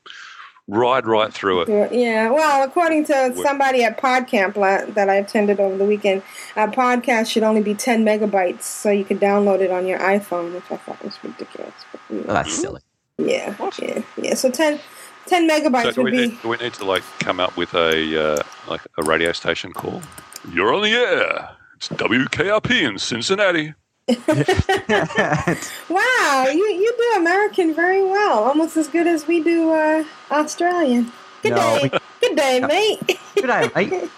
ride right through it. Yeah, well, according to somebody at PodCamp that I attended over the weekend, a podcast should only be 10 megabytes, so you could download it on your iPhone, which I thought was ridiculous. But, you know, Oh, that's silly. yeah, yeah, yeah. So 10, 10 megabytes So do we, would be. need, do we need to like come up with a uh, like a radio station call? You're on the air. It's WKRP in Cincinnati. Wow, you, you do American very well, almost as good as we do uh, Australian. Good No, day, good day, mate. Good day, mate.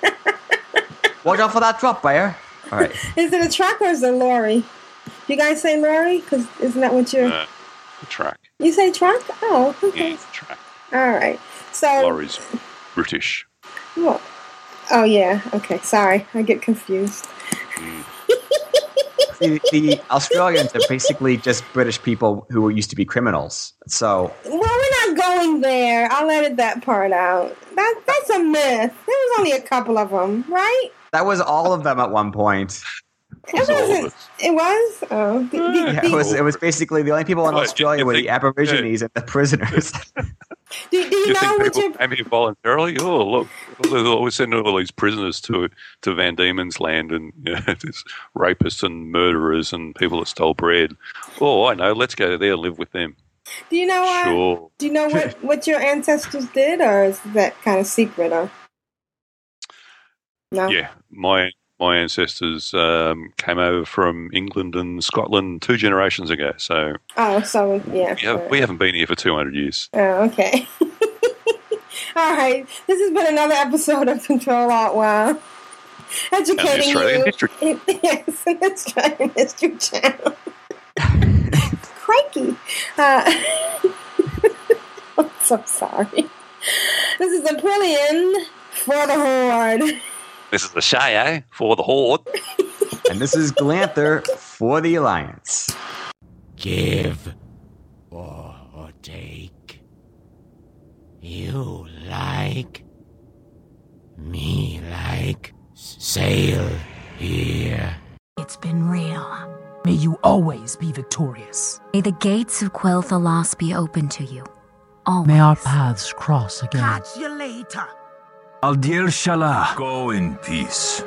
Watch out for that drop, Bayer. All right. Is it a truck or is it a lorry? You guys say lorry? Because isn't that what you're? Uh, the track. You say truck? Oh, okay. Yeah, the track. All right. So, Lorry's British. What? oh yeah. Okay. Sorry, I get confused. The, the Australians are basically just British people who used to be criminals. So Well, we're not going there. I'll edit that part out. That that's a myth. There was only a couple of them, right? that was all of them at one point. It all wasn't. It was. Oh, the- the- Yeah, it was. It was basically the only people in Right, Australia you were the think- Aborigines and the prisoners. do, do you You know think people came here voluntarily? Oh, look, we're sending all these prisoners to to Van Diemen's land and you know, there's rapists and murderers and people that stole bread. Oh, I know. Let's go there and live with them. do you know uh, Sure. do you know what what your ancestors did, or is that kind of secret? Or no? Yeah, my my ancestors um, came over from England and Scotland two generations ago, so Oh, so yeah. we, have, we haven't been here for two hundred years. Oh, okay. All right. This has been another episode of Control Alt Wow. Educating you. history. yes, an Australian History Channel. Crikey. Uh, I'm so sorry. This is a brilliant for the Horde. This is the Shay, eh? For the Horde. and this is Glanthur for the Alliance. Give or, or take. You like. Me like. Sail here. It's been real. May you always be victorious. May the gates of Quel'Tha Lost be open to you. Always. May our paths cross again. Catch you later. Al diel shala. Go in peace.